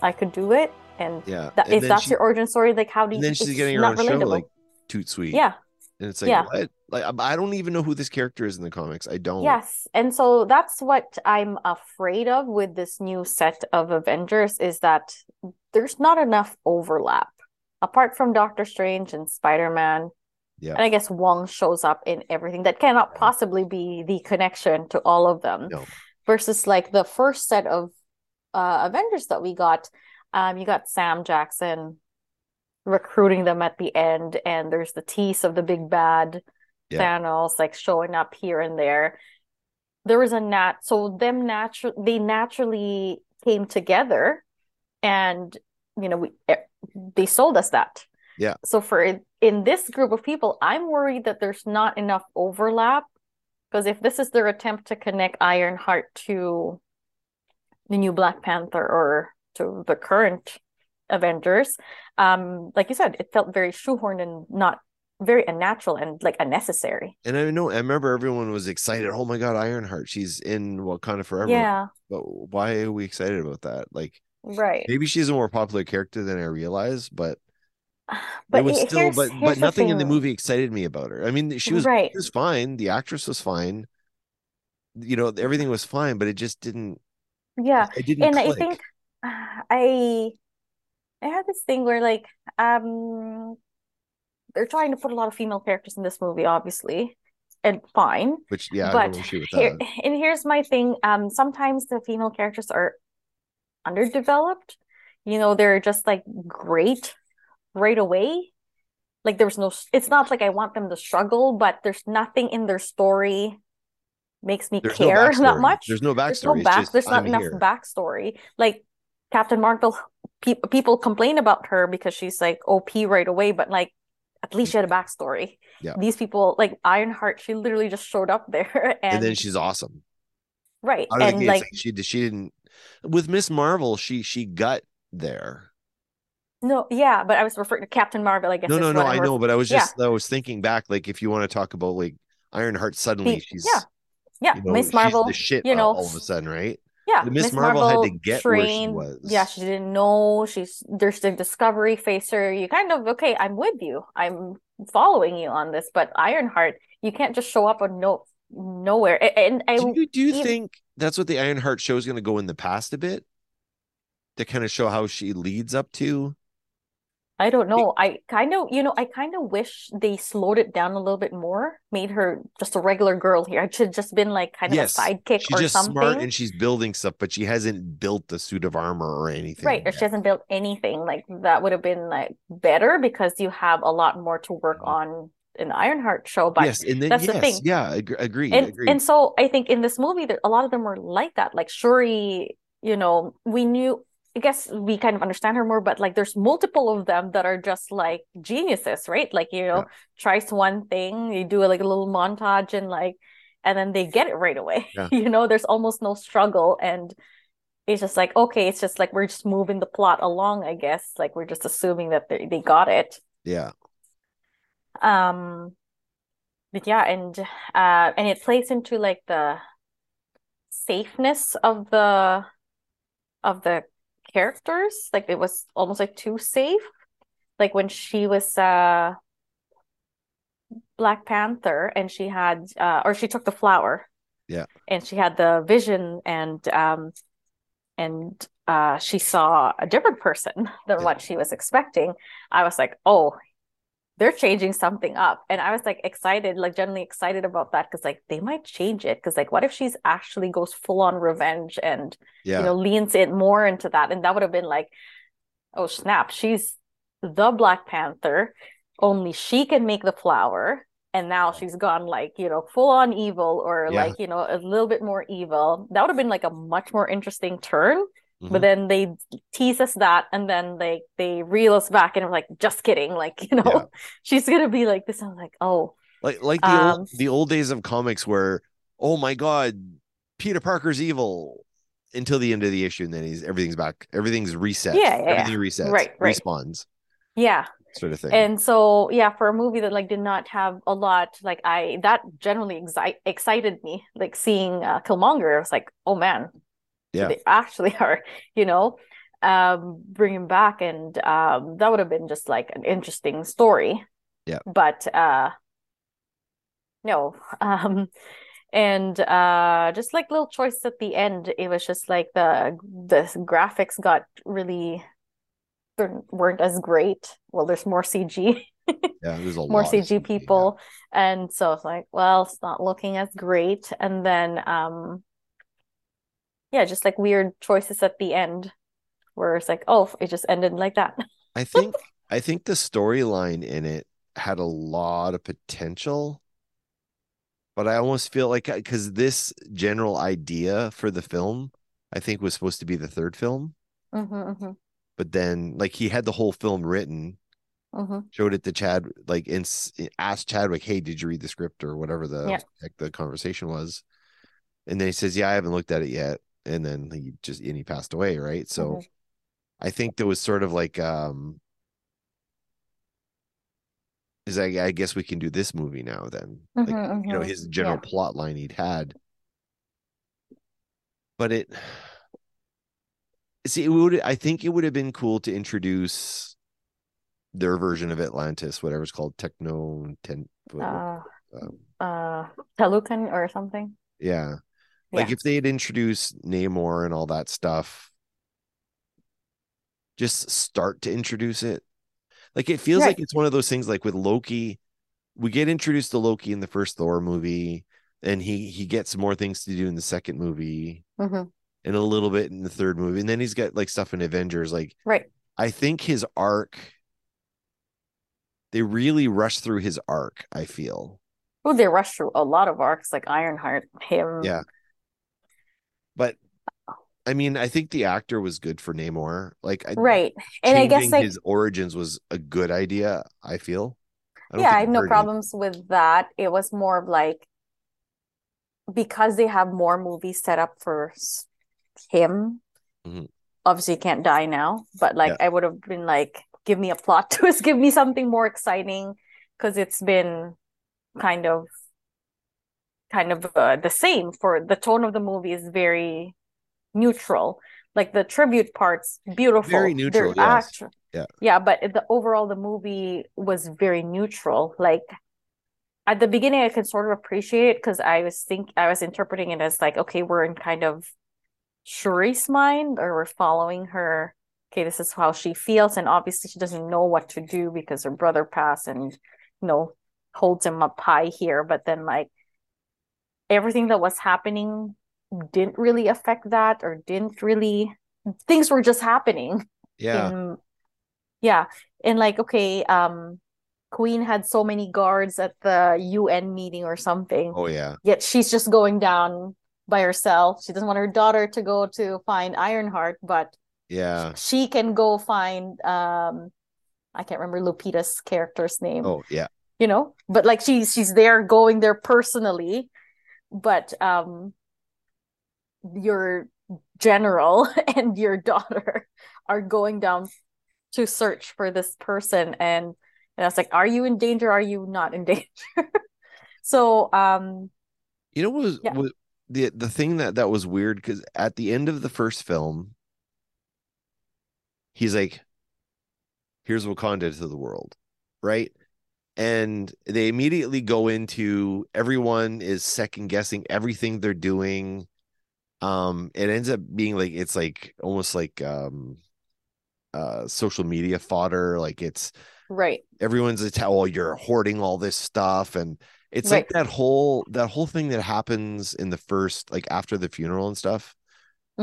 I could do it and yeah. that And if that's she- your origin story like how do you then she's getting her not own show, like Toot Sweet. yeah and it's like yeah. what? Like I don't even know who this character is in the comics. I don't. Yes, and so that's what I'm afraid of with this new set of Avengers is that there's not enough overlap. Apart from Doctor Strange and Spider-Man, Yeah. and I guess Wong shows up in everything. That cannot possibly be the connection to all of them. No. Versus like the first set of uh Avengers that we got, um, you got Sam Jackson recruiting them at the end, and there's the tease of the big bad Yeah. Thanos like showing up here and there. There was a nat so them natural they naturally came together and you know we eh, they sold us that. Yeah. So for in this group of people, I'm worried that there's not enough overlap because if this is their attempt to connect Ironheart to the new Black Panther or to the current Avengers, um, like you said, it felt very shoehorned and not very unnatural and like unnecessary. And I know I remember everyone was excited. Oh my god, Ironheart, she's in Wakanda forever. Yeah, But why are we excited about that? Like right. maybe she's a more popular character than I realized, but [SIGHS] But it was he- still here's- but here's but nothing in the movie excited me about her. I mean, she was Right. she was fine. The actress was fine. You know, everything was fine, but it just didn't Yeah, it didn't and I think [SIGHS] I I have this thing where like um they're trying to put a lot of female characters in this movie, obviously, and fine. which yeah, I but have no issue with here that. [LAUGHS] and here's my thing. Um, sometimes the female characters are underdeveloped. You know, they're just like great right away. Like there's no, it's not like I want them to struggle, but there's nothing in their story makes me There's no care [LAUGHS] that backstory. much. There's no backstory. There's no back. just, there's not I'm enough here. backstory. Like Captain Marvel, pe people complain about her because she's like OP right away, but like at least she had a backstory. Yeah. These people, like Ironheart, she literally just showed up there, and, [LAUGHS] and then she's awesome. right, Out of the and like like, she did she didn't with Miss Marvel, she she got there. no, yeah, but I was referring to Captain Marvel. I guess No, no, no, I know, but I was yeah. just I was thinking back, like if you want to talk about like Ironheart suddenly Be- she's yeah, yeah, you know, Miss Marvel, the shit you know, all of a sudden, right? Yeah, Miss Marvel Marvel, had to get where she was. Yeah, she didn't know. She's there's the discovery. Her, you kind of okay. I'm with you. I'm following you on this. But Ironheart, you can't just show up on no nowhere. And, I Do you, do you even- think that's what the Ironheart show is going to go in the past a bit? To kind of show how she leads up to I don't know. I kind of you know I kind of wish they slowed it down a little bit more. Made her just a regular girl here. It should just been like kind of Yes, a sidekick she's or just something. smart and she's building stuff, but she hasn't built the suit of armor or anything. Right, or she hasn't built anything like that would have been like better because you have a lot more to work on in the Ironheart show. But yes, and then that's the thing. yeah, ag- agree. and agreed. and so I think in this movie that a lot of them were like that. Like Shuri, you know, we knew I guess we kind of understand her more, but like there's multiple of them that are just like geniuses, right? Like, you know, Yeah. tries one thing, you do like a little montage and like and then they get it right away. Yeah. [LAUGHS] You know, there's almost no struggle and it's just like okay, it's just like we're just moving the plot along, I guess. Like we're just assuming that they, they got it. yeah, Um, but yeah, and uh, and it plays into like the safeness of the of the characters. Like it was almost like too safe. Like when she was uh Black Panther and she had uh or she took the flower. Yeah. And she had the vision and um and uh she saw a different person than Yeah. what she was expecting. I was like, "Oh, they're changing something up." And I was like excited, like genuinely excited about that because like they might change it because like what if she's actually goes full on revenge and Yeah. you know leans it more into that and that would have been like oh snap she's the black panther only she can make the flower and now she's gone like you know full on evil or Yeah. like you know a little bit more evil that would have been like a much more interesting turn Mhm. but then they tease us that and then they they reel us back and I'm like just kidding [LAUGHS] like you know Yeah. she's gonna be like this i'm like oh like like the Um, old the old days of comics where oh my god peter parker's evil until the end of the issue and then he's everything's back everything's reset Yeah, yeah, yeah. everything resets Right, right. respawns yeah sort of thing And so, yeah, for a movie that like did not have a lot, like I that generally exci- excited me. Like seeing uh, Killmonger, I was like, oh man, Yeah. they actually [LAUGHS] are, you know, um, bring him back, and um, that would have been just like an interesting story. Yeah. But uh, no, [LAUGHS] um, and uh, just like little choice at the end, it was just like the the graphics got really weren't as great. Well, there's more CG, [LAUGHS] yeah there's a more CG yeah. people, and so it's like, well, it's not looking as great. And then, um, yeah, just like weird choices at the end, where it's like, oh, it just ended like that. i [LAUGHS] think i think the storyline in it had a lot of potential but i almost feel like because this general idea for the film i think was supposed to be the third film hmm hmm but then like he had the whole film written hmm showed it to Chad, like in, asked Chadwick, "Hey, did you read the script or whatever the Yeah. heck the conversation was?" And then he says, "Yeah, I haven't looked at it yet." And then he just and he passed away, right? So Mhm. I think there was sort of like, um, is I, I guess we can do this movie now. Then, like Mhm, you know, mhm. his general Yeah. plot line he'd had, but it. [SIGHS] See, it would. I think it would have been cool to introduce their version of Atlantis, whatever it's called, Techno Ten. Uh, um, uh, Talokan or something. yeah, like Yeah. if they had introduced Namor and all that stuff, just start to introduce it. Like it feels Right. like it's one of those things. Like with Loki, we get introduced to Loki in the first Thor movie, and he he gets more things to do in the second movie, hmm and a little bit in the third movie, and then he's got like stuff in Avengers. Like Right. I think his arc, they really rush through his arc. I feel. Oh, they rush through a lot of arcs, like Ironheart, him. Yeah. But I mean, I think the actor was good for Namor. Like, I, Right. And I guess like his origins was a good idea. I feel. I yeah, I have no problems with that. It was more of like because they have more movies set up for him. Mhm. Obviously, he can't die now, but like I would have been like, give me a plot [LAUGHS] twist, give me something more exciting, because it's been kind of kind of uh, the same for the tone of the movie is very neutral. Like the tribute parts, beautiful. Very neutral, yes. Yeah. yeah, but the overall the movie was very neutral. Like at the beginning, I can sort of appreciate it because I was think I was interpreting it as like, okay, we're in kind of Shuri's mind, or we're following her. Okay, this is how she feels, and obviously she doesn't know what to do because her brother passed, and you know holds him up high here. But then like everything that was happening didn't really affect that, or didn't really things were just happening Yeah. in yeah and like okay um queen had so many guards at the un meeting or something Oh yeah. yet she's just going down by herself she doesn't want her daughter to go to find ironheart but Yeah. she can go find um i can't remember lupita's character's name Oh yeah. you know but like she's she's there going there personally but um your general [LAUGHS] and your daughter are going down to search for this person and and I was like are you in danger are you not in [LAUGHS] danger so um You know what was Yeah. what, the the thing that that was weird because at the end of the first film, he's like, "Here's Wakanda to the world," right? And they immediately go into everyone is second guessing everything they're doing. Um, it ends up being like it's like almost like um, uh, social media fodder. Like it's Right. everyone's a tell, oh, you're hoarding all this stuff and it's like that whole that whole thing that happens in the first like after the funeral and stuff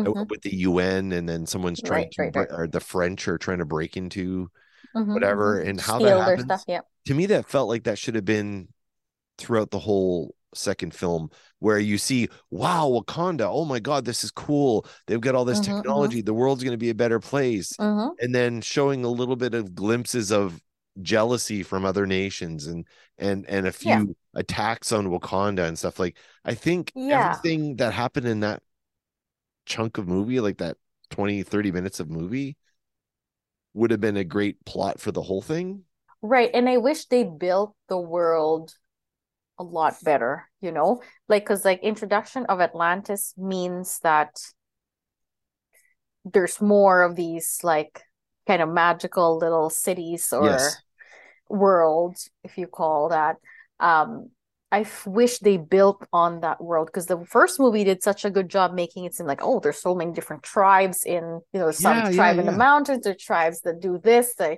uh, Mhm, with the UN and then someone's trying Right, to right, right. or the French are trying to break into mhm, whatever mhm. and how Steal that happens stuff. Yeah. to me that felt like that should have been throughout the whole second film where you see wow Wakanda oh my god this is cool they've got all this Mhm, mhm. technology the world's going to be a better place hmm and then showing a little bit of glimpses of jealousy from other nations and and and a few Yeah. attacks on Wakanda and stuff like I think Yeah. everything that happened in that chunk of movie like that 20 30 minutes of movie would have been a great plot for the whole thing Right. And I wish they built the world a lot better, you know? Like, because like introduction of Atlantis means that there's more of these like kind of magical little cities or Yes. worlds, if you call that. Um, I f- wish they built on that world because the first movie did such a good job making it seem like, oh, there's so many different tribes in, you know, some Yeah, yeah, tribe in the mountains, there are tribes that do this, the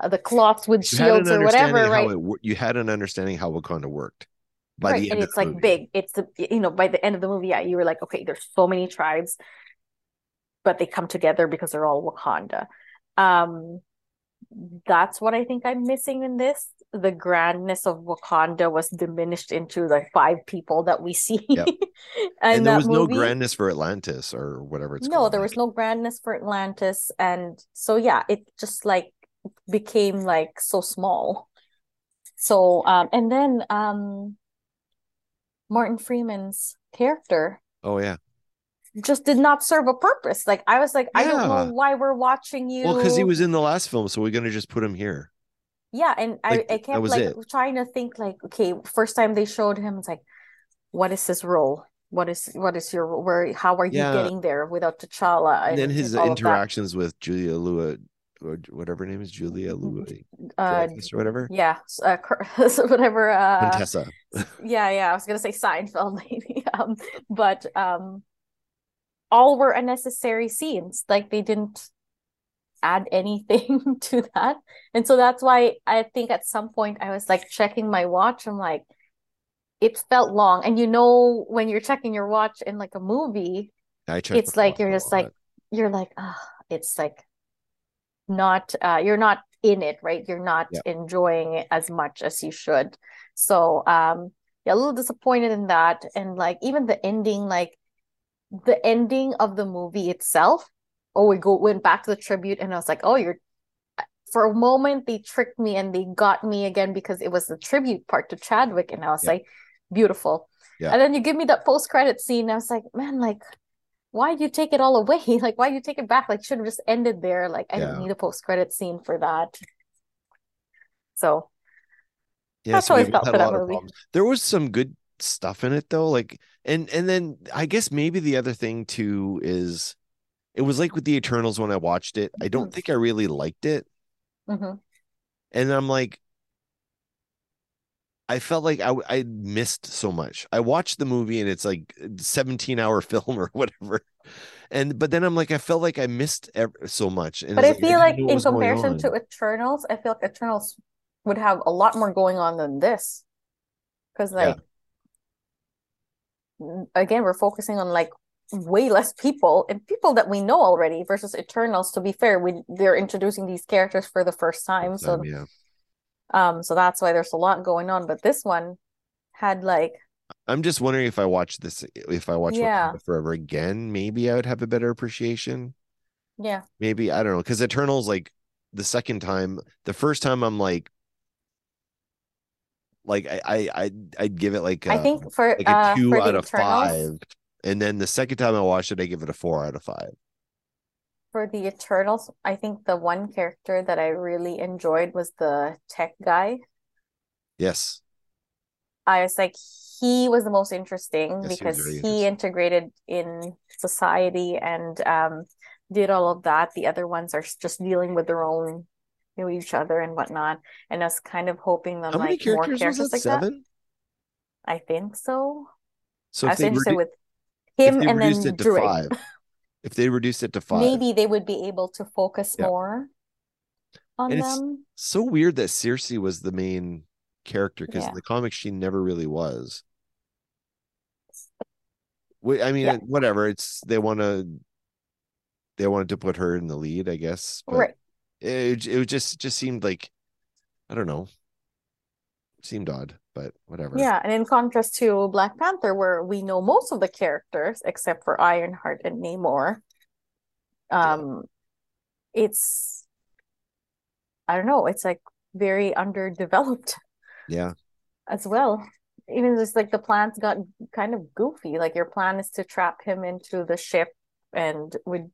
uh, the cloths with you shields or whatever, understanding right? it you had an understanding how Wakanda worked by right the and end of it's the like movie. big it's the you know by the end of the movie yeah you were like okay there's so many tribes but they come together because they're all wakanda um that's what i think i'm missing in this the grandness of wakanda was diminished into like five people that we see Yep. [LAUGHS] in and there was no grandness for Atlantis or whatever it's no called there like- was no grandness for atlantis. And so yeah it just like became like so small. So um and then um martin freeman's character oh yeah. just did not serve a purpose. Like i was like i don't know why we're watching you well because he was in the last film so we're gonna just put him here yeah and like, i i kept like it. trying to think like okay first time they showed him it's like what is his role what is what is your where how are you Yeah. getting there without T'Challa and then his that? interactions with Julia Lua or whatever her name is Julia Lua uh or whatever yeah uh, [LAUGHS] whatever uh Contessa yeah yeah i was gonna say seinfeld [LAUGHS] maybe um but um all were unnecessary scenes like they didn't add anything [LAUGHS] to that. And so that's why i think at some point i was like checking my watch. I'm like it felt long. And you know when you're checking your watch in like a movie it's like you're just like you're like ah it's like not uh you're not in it right? You're not Yeah. enjoying it as much as you should. So um yeah a little disappointed in that. And like even the ending like the ending of the movie itself oh we go went back to the tribute and I was like oh you're for a moment they tricked me and they got me again because it was the tribute part to Chadwick and I was Yeah. like beautiful Yeah. and then you give me that post credit scene I was like man like why do you take it all away [LAUGHS] like why do you take it back like should have just ended there like I Yeah. don't need a post credit scene for that so yeah, That's so I felt for a that lot of movie. problems. There was some good stuff in it though, like and and then I guess maybe the other thing too is it was like with the Eternals when I watched it. I don't think I really liked it, mhm. and I'm like, I felt like I I missed so much. I watched the movie and it's like 17 hour [LAUGHS] film or whatever, and but then I'm like I felt like I missed so much. And but I feel like in comparison to. Eternals I feel like Eternals would have a lot more going on than this because Yeah. like again we're focusing on like way less people and people that we know already versus Eternals to be fair we they're introducing these characters for the first time so Um, yeah, um so that's why there's a lot going on but this one had like I'm just wondering if I watch this, if I watch Yeah. Forever again, maybe I would have a better appreciation. yeah maybe I don't know because Eternals like the second time, the first time I'm like, like I I I'd, I'd give it like I a, think for like a uh two out of Eternals five, and then the second time I watched it, I give it a four out of five. for the Eternals I think the one character that I really enjoyed was the tech guy Yes, I was like he was the most interesting Yes, he was because he integrated in society and um, did all of that. The other ones are just dealing with their own, you know, each other and whatnot. And us kind of hoping that How many like more characters was that? like that. Seven. I think so. So I was interested with him they and then it to Druid. five, if they reduced it to five, Maybe they would be able to focus Yeah. more on And it's- them. so weird that Cersei was the main character because Yeah. in the comics she never really was. I mean, Yeah. whatever. It's they want to. They wanted to put her in the lead, I guess. But Right. It it just just seemed like, I don't know. Seemed odd, but whatever. Yeah, and in contrast to Black Panther, where we know most of the characters except for Ironheart and Namor, um, it's I don't know, it's like very underdeveloped [LAUGHS] Yeah. as well. Even just like the plans got kind of goofy. Like your plan is to trap him into the ship and would,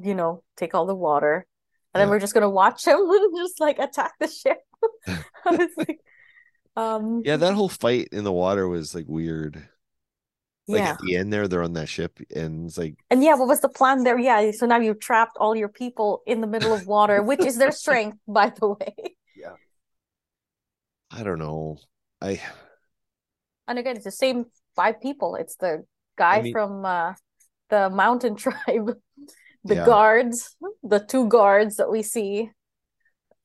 you know, take all the water. And then we're just gonna watch him [LAUGHS] just like attack the ship. [LAUGHS] And it's like, um, Yeah, that whole fight in the water was like weird. Like yeah. at the end there, they're on that ship, and it's like, And yeah, what was the plan there? Yeah, so now you've trapped all your people in the middle of water, which is their strength, [LAUGHS] by the way. Yeah. I don't know. I [SIGHS] And again, it's the same five people. It's the guy mean- from uh, the mountain [LAUGHS] tribe, the Yeah. guards, the two guards that we see,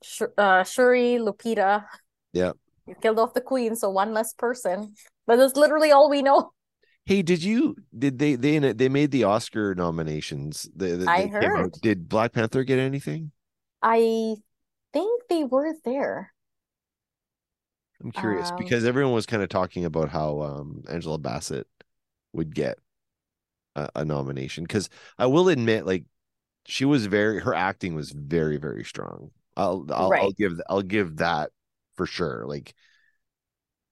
Sh- uh, Shuri, Lupita. Yeah. You killed off the queen, so one less person. But that's literally all we know. Hey, did you did they they they made the Oscar nominations? They, they- I they heard. Did Black Panther get anything? I think they were there. I'm curious Um, because everyone was kind of talking about how um Angela Bassett would get a, a nomination. Because I will admit, like she was very her acting was very very strong. I'll I'll, I'll give I'll give that for sure. Like,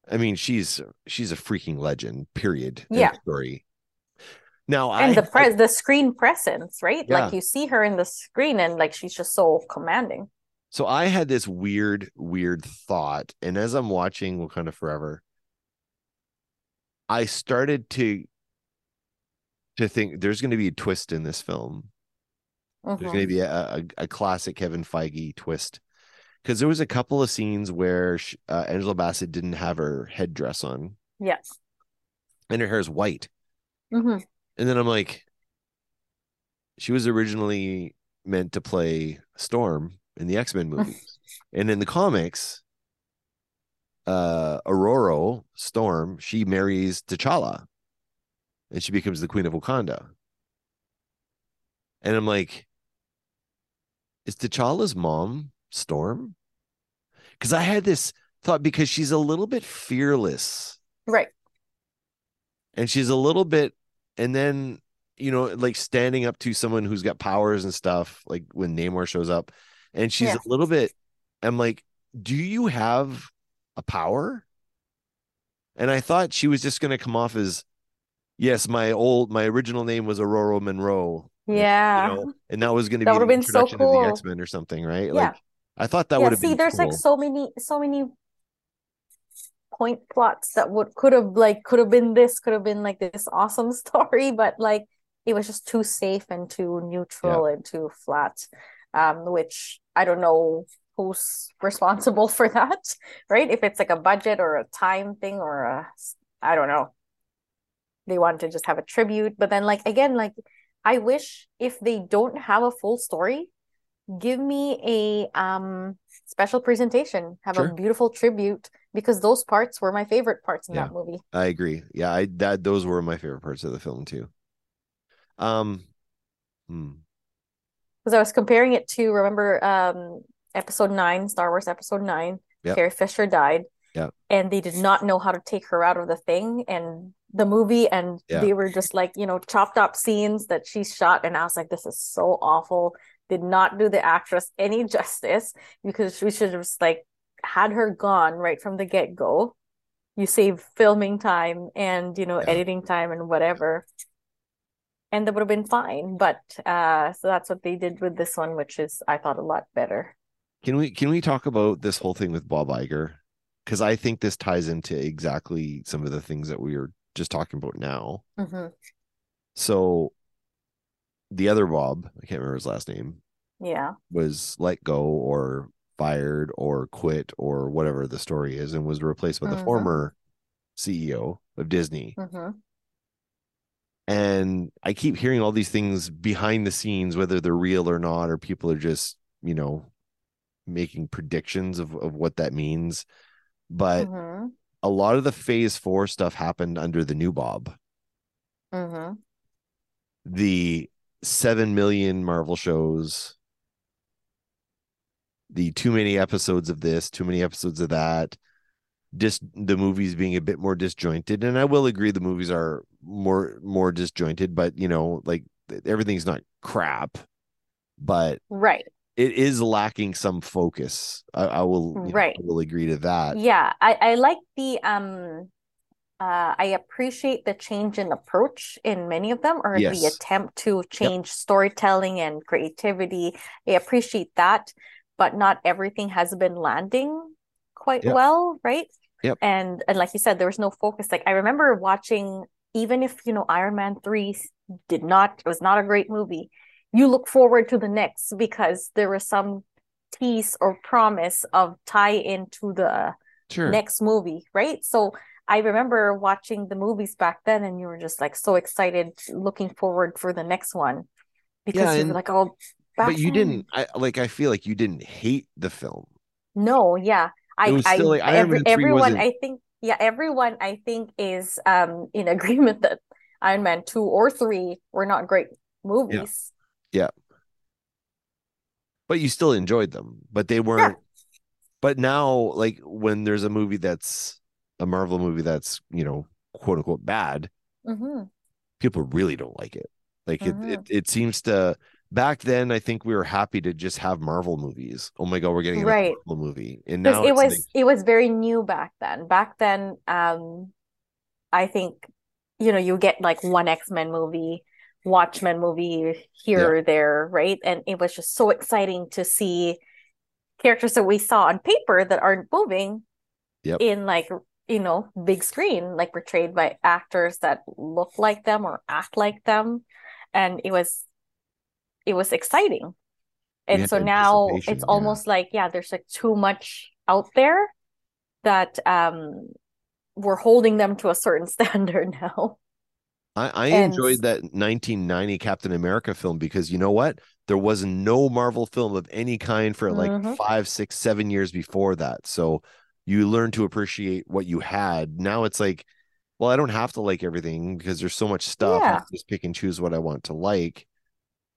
I mean, she's she's a freaking legend. Period. Yeah. Story. Now I And the pres the screen presence, right? Yeah. Like you see her in the screen and like she's just so commanding. So I had this weird, weird thought, and as I'm watching Wakanda Forever, I started to to think there's going to be a twist in this film. There's Mhm. going to be a, a, a classic Kevin Feige twist because there was a couple of scenes where sh uh, Angela Bassett didn't have her headdress on. Yes. and her hair is white, hmm and then I'm like, she was originally meant to play Storm in the X Men [LAUGHS] movies, and in the comics, uh, Ororo Storm she marries T'Challa, and she becomes the Queen of Wakanda. And I'm like, is T'Challa's mom Storm? Because I had this thought because she's a little bit fearless Right. and she's a little bit and then you know like standing up to someone who's got powers and stuff like when Namor shows up and she's Yeah. a little bit I'm like do you have a power and I thought she was just going to come off as yes my old my original name was Ororo Monroe Yeah. you know, and that was going to be the would've been so cool. the X-Men or something right Yeah. like I thought that yeah, would see, there's like so many, so many point plots that would could have like could have been this, could have been like this awesome [LAUGHS] story, but like it was just too safe and too neutral and too flat. Um, which I don't know who's responsible [LAUGHS] for that, right? If it's like a budget or a time thing or a, I don't know. They want to just have a tribute, but then like again, like I wish if they don't have a full story, give me a um special presentation have Sure. a beautiful tribute because those parts were my favorite parts in Yeah. that movie I agree yeah I that those were my favorite parts of the film too um hmm. because i was comparing it to remember um episode 9 star wars episode 9 Yep. carrie fisher died Yeah. and they did not know how to take her out of the thing and the movie and Yeah. they were just like you know chopped up scenes that she shot and i was like this is so awful did not do the actress any [LAUGHS] justice because we should have just like had her gone right from the get-go you save filming time and you know Yeah. editing time and whatever and that would have been fine but uh so that's what they did with this one which is i thought a lot better Can we can we talk about this whole thing with Bob Iger? because I think this ties into exactly some of the things that we were just talking about now. hmm So the other Bob, I can't remember his last name, Yeah. was let go or fired or quit or whatever the story is and was replaced by the Mhm. former CEO of Disney. hmm And I keep hearing all these things behind the scenes, whether they're real or not, or people are just, you know, making predictions of, of what that means. But hmm a lot of the phase four stuff happened under the new Bob. hmm The seven million Marvel shows, the too many episodes of this, too many episodes of that, just the movies being a bit more disjointed. And I will agree the movies are more more disjointed, but you know, like everything's not crap, but Right. it is lacking some focus. I, I will you know, Right. I will agree to that. Yeah, I, I like the um uh I appreciate the change in approach in many of them or the attempt to change storytelling and creativity. I appreciate that, but not everything has been landing quite Yep. well, right? Yep. And and like you said, there was no focus. Like I remember watching, even if you know Iron Man 3 did not, it was not a great movie, you look forward to the next because there was some tease or promise of tie into the Sure. next movie, right? So I remember watching the movies back then, and you were just like so excited, looking forward for the next one because Yeah, you and- were like, oh, back but you didn't I like I feel like you didn't hate the film. No, yeah. I, I, like Iron every, everyone, I think, yeah, everyone, I think, is um in [LAUGHS] agreement that Iron Man 2 or 3 were not great movies. Yeah. But you still enjoyed them but they weren't but now like when there's a movie that's a marvel movie that's you know quote unquote bad hmm people really don't like it like it, it Mhm. it seems to back then i think we were happy to just have marvel movies oh my god we're getting Right. a marvel movie and now it was like, it was very new back then. Back then, um, I think, you know, you get like one X-Men movie, Watchmen movie here or there, right? And it was just so exciting to see characters that we saw on paper that aren't moving Yep. in like, you know, big screen, like portrayed by actors that look like them or act like them. And it was it was exciting. And so now it's yeah. almost like, yeah, there's like too much out there that um we're holding them to a certain [LAUGHS] standard now. I, I And- enjoyed that 1990 Captain America film because you know what? There was no Marvel film of any kind for like Mhm. five, six, seven years before that. So you learn to appreciate what you had. Now it's like, well, I don't have to like everything because there's so much stuff. I Yeah. just pick and choose what I want to like.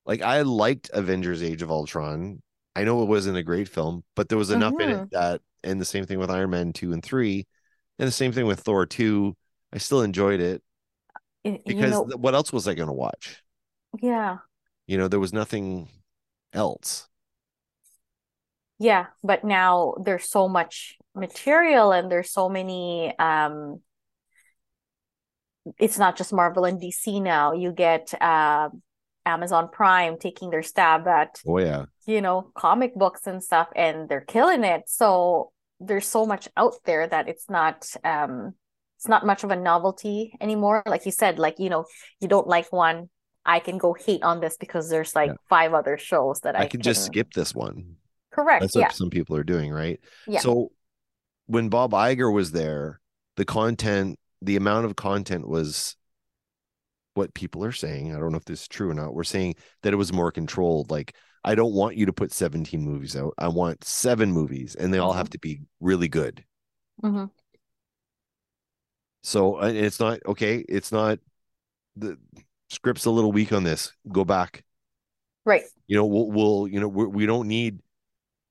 Like I liked Avengers Age of Ultron. I know it wasn't a great film, but there was enough in Mhm. it that, and the same thing with Iron Man 2 and 3, and the same thing with Thor 2. I still enjoyed it Y- You because know, what else was I going to watch? yeah. You know, there was nothing else. Yeah, but now there's so much material and there's so many um it's not just Marvel and DC now. You get uh Amazon Prime taking their stab at, Oh yeah, you know, comic books and stuff and they're killing it. So there's so much out there that it's not um it's not much of a novelty anymore. Like you said, like, you know, you don't like one, I can go hate on this because there's like Yeah. five other shows that I, I could just skip this one. Correct. That's yeah. what some people are doing, right? Yeah. So when Bob Iger was there, the content, the amount of content was what people are saying. I don't know if this is true or not. We're saying that it was more controlled. Like, I don't want you to put 17 movies out. I want seven movies, and they all have to be really good. hmm So it's not okay. It's not the script's a little weak on this. Go back. Right. You know, we'll, we'll you know, we're, we don't need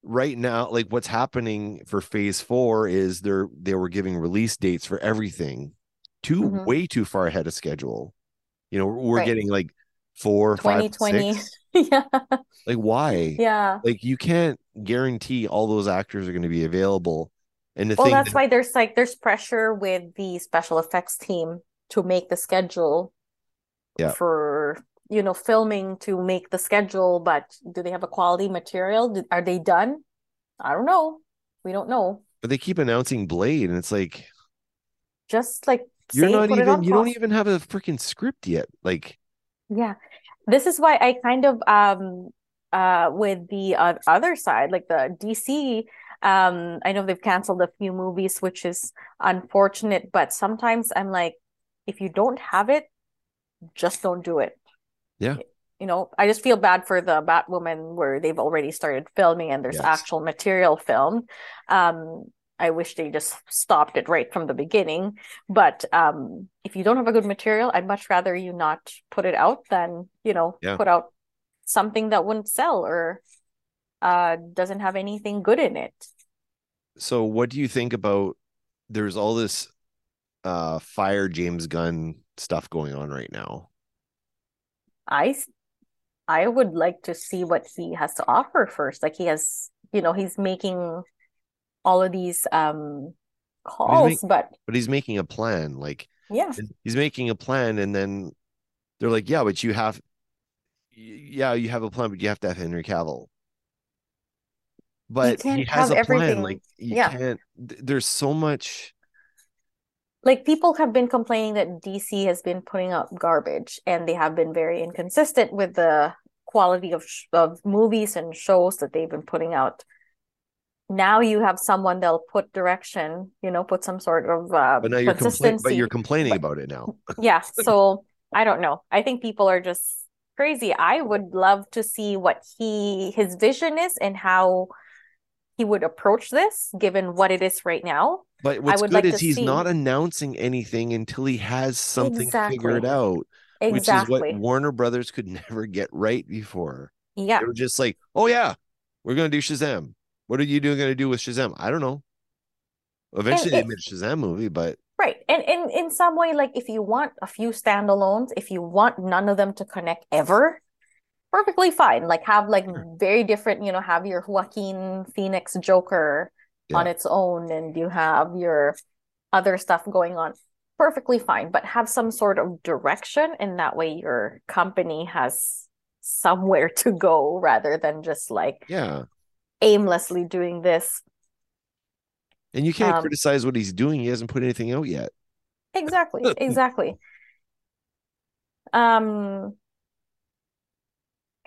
right now. Like what's happening for Phase Four is they're they were giving release dates for everything too Mhm. way too far ahead of schedule. You know, we're Right. getting like four, five, 2020. six. [LAUGHS] yeah. Like why? Yeah. Like you can't guarantee all those actors are going to be available. And the Well, thing that's that- why there's like there's pressure with the special effects team to make the schedule Yeah. for you know filming to make the schedule, but do they have a quality material? Do- Are they done? I don't know. We don't know. But they keep announcing Blade, and it's like Just like you're say, not even you don't even have a freaking script yet. Like Yeah. This is why I kind of um uh with the uh, other side, like the DC, um I know they've canceled a few movies, which is unfortunate, but sometimes I'm like, if you don't have it, just don't do it. Yeah. You know, I just feel bad for the Batwoman where they've already started filming and there's Yes. actual material filmed. Um, I wish they just stopped it right from the beginning. But um, if you don't have a good material, I'd much rather you not put it out than, you know, Yeah. put out something that wouldn't sell or uh doesn't have anything good in it. so what do you think about there's all this uh fire James Gunn stuff going on right now? I I would like to see what he has to offer first. Like he has, you know, he's making all of these um calls, but But he's making a plan. Like yeah, he's making a plan and then they're like, Yeah, but you have yeah, you have a plan, but you have to have Henry Cavill. But he has a plan. Like you Yeah. can't there's so much like people have been complaining that DC has been putting out garbage and they have been very inconsistent with the quality of sh- of movies and shows that they've been putting out. Now you have someone that'll put direction, you know, put some sort of uh, but now you're complaining but you're complaining But- about it now. [LAUGHS] yeah so i don't know i think people are just crazy i would love to see what he his vision is and how he would approach this given what it is right now But what's would good like is he's see- not announcing anything until he has something figured Exactly. out, which is what Warner Brothers could [LAUGHS] never get right before. yeah They were just like, "Oh yeah, we're gonna do Shazam. What are you doing gonna do with Shazam? I don't know." Eventually, they it- made a Shazam movie, but right and in in some way like if you want a few standalones if you want none of them to connect ever perfectly fine like have like Sure. very different you know have your joaquin phoenix joker on its own and you have your other stuff going on perfectly fine but have some sort of direction and that way your company has somewhere to go rather than just like yeah. aimlessly doing this And you can't Um, criticize what he's doing. He hasn't put anything out yet. exactly [LAUGHS] exactly um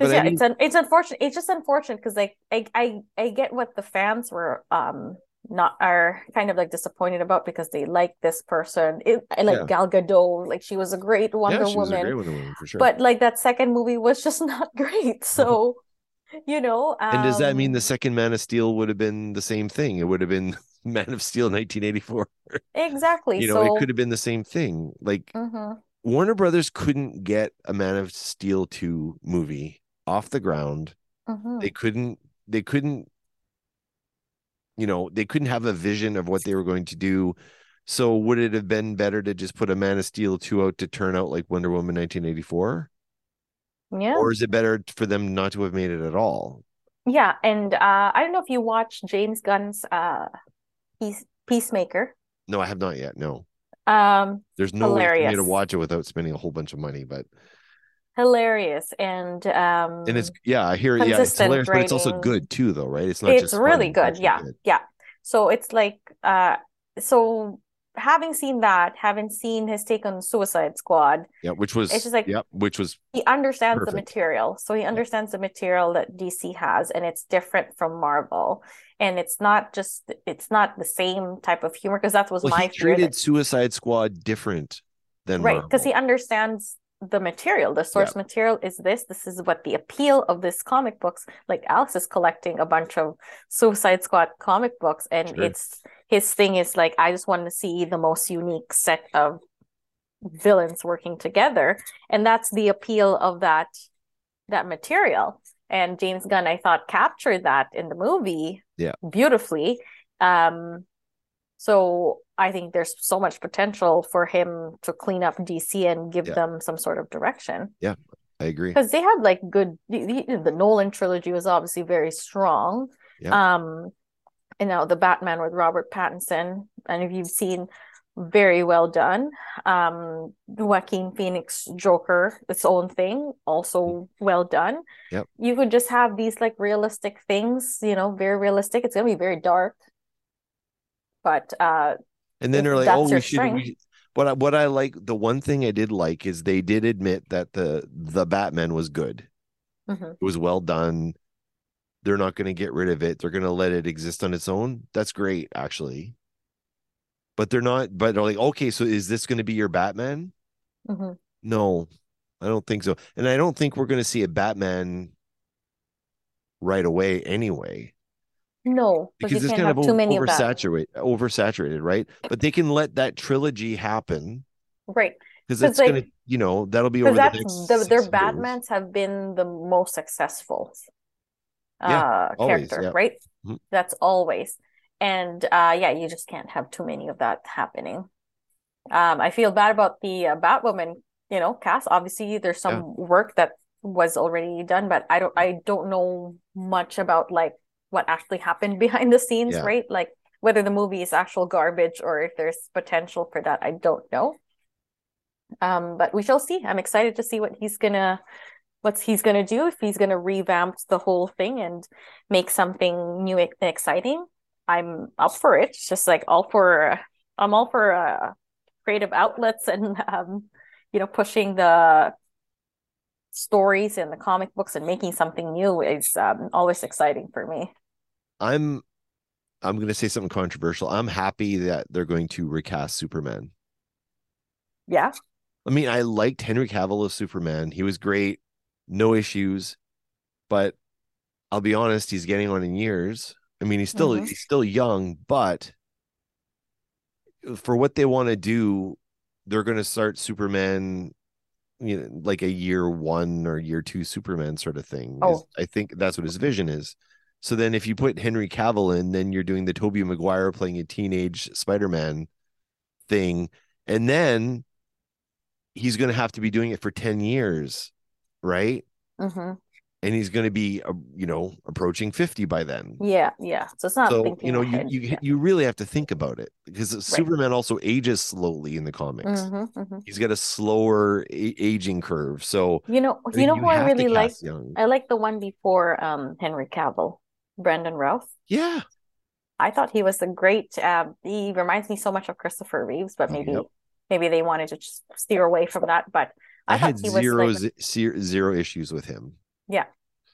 Because I yeah mean- it's un- it's unfortunate it's just unfortunate because like I, I I get what the fans were um not are kind of like disappointed about because they like this person it I like Yeah. Gal Gadot like she was a great Wonder yeah, she was a Woman great Wonder Woman for sure. but like that second movie was [LAUGHS] just not great so [LAUGHS] you know and does that mean um, the second Man of Steel would have been the same thing? It would have been [LAUGHS] Man of Steel 1984. exactly You know, so it could have been the same thing. Like Mhm. Warner Brothers couldn't get a Man of Steel 2 movie off the ground. Mhm. They couldn't they couldn't you know, they couldn't have a vision of what they were going to do. So would it have been better to just put a Man of Steel 2 out to turn out like Wonder Woman 1984? yeah Or is it better for them not to have made it at all? Yeah, and uh, I don't know if you watched James Gunn's uh, Peace Peacemaker. No, I have not yet. No. Um, There's no way for me to watch it without spending a whole bunch of money, but hilarious and um, and it's yeah, I hear it. Yeah, it's hilarious, but it's also good too, though, right? It's not it's really good. Yeah, yeah. So it's like uh, so having seen that, having seen his take on Suicide Squad, Yeah, which was It's just like- yeah, which was he understands the material. So he understands the material that DC has, and it's different from Marvel. And it's not just it's not the same type of humor because that was well, my he fear that- treated Suicide Squad different than right because he understands the material the source material is this. This is what the appeal of this comic books like alex is collecting a bunch of suicide squad comic books and Sure. it's his thing is like i just want to see the most unique set of villains working together. And that's the appeal of that that material. And james gunn i thought captured that in the movie Yeah. beautifully. Um so I think there's so much potential for him to clean up DC and give Yeah. them some sort of direction Yeah, I agree. because they had like good the, the Nolan trilogy was obviously very strong. Yeah. Um, and now the Batman with Robert Pattinson, and if you've seen, very well done. Um, Joaquin Phoenix Joker, its own thing, also well done. Yep. You could just have these like realistic things, you know, very realistic. It's gonna be very dark. But uh And then they're like, "Oh, we should." We, what I, what I like, the one thing I did like is they did admit that the the Batman was good. mhm. It was well done. They're not going to get rid of it. They're going to let it exist on its own. That's great, actually. But they're not. But they're like, okay, so is this going to be your Batman? Mhm. No, I don't think so. And I don't think we're going to see a Batman right away anyway. No because it's kind of too many oversaturated, oversaturated, right? But they can let that trilogy happen right Because it's like- gonna, you know, that'll be over the that's next the, their years. batmans have been the most successful Yeah, uh always, character yeah. right Mhm. that's always and uh yeah you just can't have too many of that happening um i feel bad about the uh, batwoman you know cast obviously there's some Yeah. work that was already done but i don't i don't know much about like what actually happened [LAUGHS] behind the scenes Yeah. right? Like whether the movie is actual garbage or if there's potential for that i don't know. Um but we shall see. I'm excited to see what he's gonna what's he's gonna do if he's gonna revamp the whole thing and make something new and exciting. I'm up for it. It's just like all for i'm all for uh creative outlets and [LAUGHS] um you know pushing the stories and the comic books and making something new is um always exciting for me I'm, I'm gonna say something controversial. I'm happy that they're going to recast Superman. yeah I mean, I liked Henry Cavill as Superman. He was great, no issues. But I'll be honest, he's getting on in years. I mean, he's still Mhm. he's still young, but for what they want to do, they're going to start Superman, you know, like a year one or year two Superman sort of thing. Oh. I think that's what his vision is. So then, if you put Henry Cavill in, then you're doing the Tobey Maguire playing a teenage Spider-Man thing, and then he's going to have to be doing it for 10 years right? Hmm and he's going to be uh, you know approaching 50 by then. Yeah yeah. So it's not so you know you you, yeah. you really have to think about it because superman also ages slowly in the comics. Mhm, mhm. he's got a slower a- aging curve. So you know you know who i really like? I like the one before um Henry Cavill, Brandon Routh. yeah I thought he was a great um he reminds me so much of Christopher Reeves, but maybe Yep. maybe they wanted to just steer away from that. But i, I, had he was zero like z- zero zero issues with him Yeah,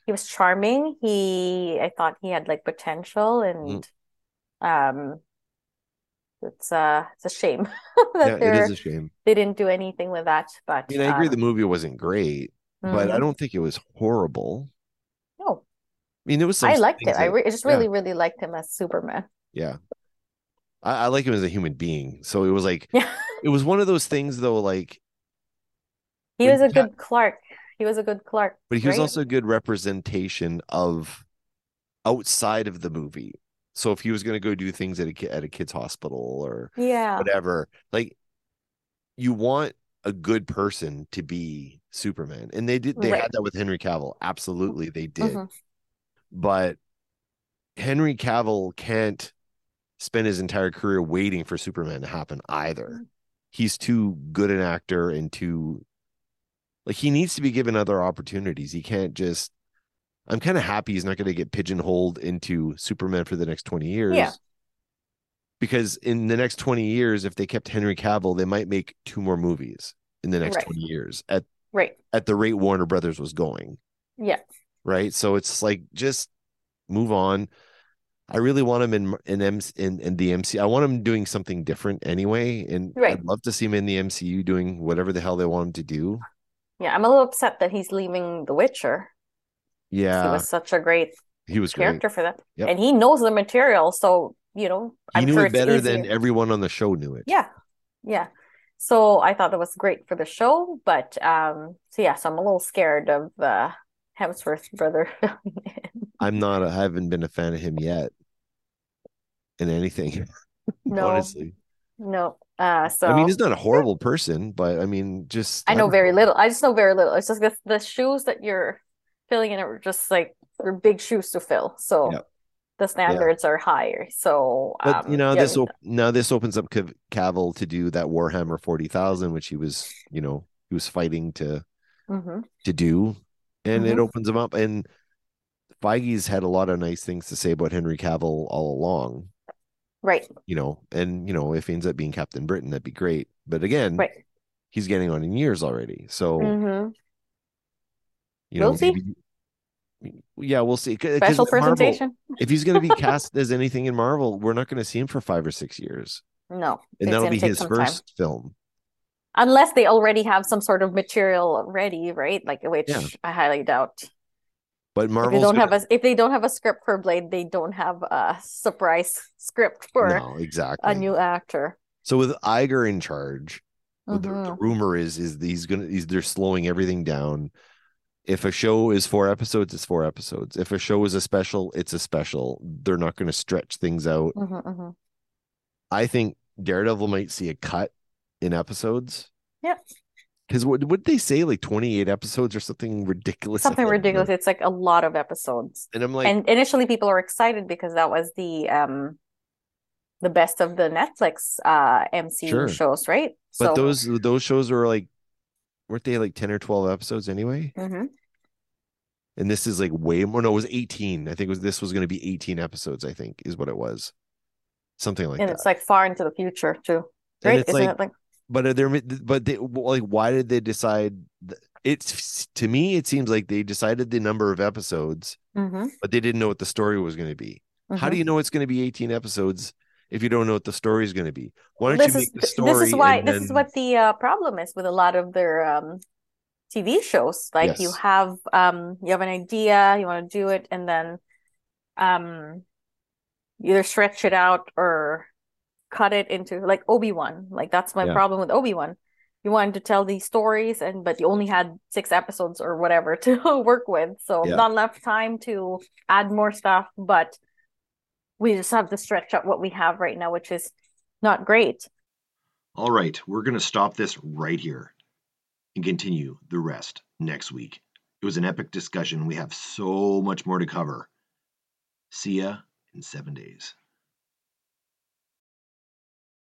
he was charming. He I thought he had like potential and Mm-hmm. um it's uh it's a shame [LAUGHS] that yeah it they're a shame they didn't do anything with that. But i mean i agree um, the movie wasn't great but i mhm. don't think it was horrible i mean there was I liked it. things I, re I just yeah. really, really liked him as Superman. Yeah. I, I like him as a human being. So it was like [LAUGHS] Yeah. it was one of those things though, like He was a good Clark. He was a good Clark. but he was right? also a good representation of outside of the movie. So if he was gonna go do things at a at a kid's hospital or yeah. whatever, like you want a good person to be Superman. And they did they Right. had that with Henry Cavill. Absolutely they did. Mhm. But Henry Cavill can't spend his entire career waiting for Superman to happen either. Mm-hmm. He's too good an actor and too like he needs to be given other opportunities. He can't just I'm kind of happy he's not going to get pigeonholed into Superman for the next 20 years. Yeah. Because in the next 20 years if they kept Henry Cavill, they might make two more movies in the next Right. 20 years at Right. at the rate Warner Brothers was going Yeah. Right? So it's like just move on. I really want him in in M in, in the MC. I want him doing something different anyway, and Right. I'd love to see him in the MCU doing whatever the hell they want him to do. Yeah. I'm a little upset that he's leaving The Witcher. Yeah, he was such a great he was great. character for that. Yep. And he knows the material. So, you know, He I'm knew sure it better than everyone on the show knew it. Yeah. Yeah. So I thought that was great for the show. But um, so yeah, so I'm a little scared of uh Hemsworth brother. [LAUGHS] I'm not. A, I haven't been a fan of him yet in anything. [LAUGHS] No. honestly. No. Uh so I mean, he's not a horrible person, but I mean, just I know very little. I just know very little. It's just the, the shoes that you're filling in are just like they're big shoes to fill. So the standards are higher. So But um, you know, yeah, this op- now this opens up Cav- Cavill to do that Warhammer forty thousand, which he was, you know, he was fighting to mhm. to do, and it Mhm. opens him up. And Feige's had a lot of nice things to say about Henry Cavill all along. Right. you know, and you know, if he ends up being Captain Britain, that'd be great. But again, Right. he's getting on in years already. So hmm you know, We'll see. maybe- yeah, we'll see. Special with Marvel, presentation. if he's going to be [LAUGHS] cast as anything in Marvel, we're not going to see him for five or six years, No, and that'll be his some time. first film. Unless they already have some sort of material ready, right? Like which Yeah. I highly doubt. But Marvel's don't gonna, have a if they don't have a script for Blade, they don't have a surprise script for no exactly a new actor. So with Iger in charge, the, the Mhm. rumor is is he's gonna he's they're slowing everything down. If a show is four episodes, it's four episodes. If a show is a special, it's a special. They're not going to stretch things out. Mhm, mhm. I think Daredevil might see a cut in episodes. Yep. Because what would they say like twenty eight episodes or something ridiculous? Something I don't know. ridiculous. It's like a lot of episodes. And I'm like, and initially people are excited because that was the um the best of the Netflix uh MCU Sure. shows, right? but So those those shows were like, weren't they like ten or twelve episodes anyway? Mhm. And this is like way more. No, it was 18. I think it was this was going to be 18 episodes, I think, is what it was. Something like and that. it's like far into the future too. Right? Isn't like, it like but are there, but they, like, why did they decide? th- It's to me, it seems like they decided the number of episodes, Mhm, but they didn't know what the story was going to be. How mhm. do you know it's going to be 18 episodes if you don't know what the story is going to be? Why don't this you is make the story? this is why this is what the uh, problem is with a lot of their um TV shows. Like you have um you have an idea, you want to do it, and then um either stretch it out or cut it into like Obi-Wan. Like that's my Yeah. problem with Obi-Wan. You wanted to tell these stories and but you only had six episodes or whatever [LAUGHS] to work with. So Yeah. not enough time to add more stuff, but we just have to stretch out what we have right now, which is not great. All right, we're going to stop this right here and continue the rest next week. It was an epic discussion. We have so much more to cover. See ya in seven days.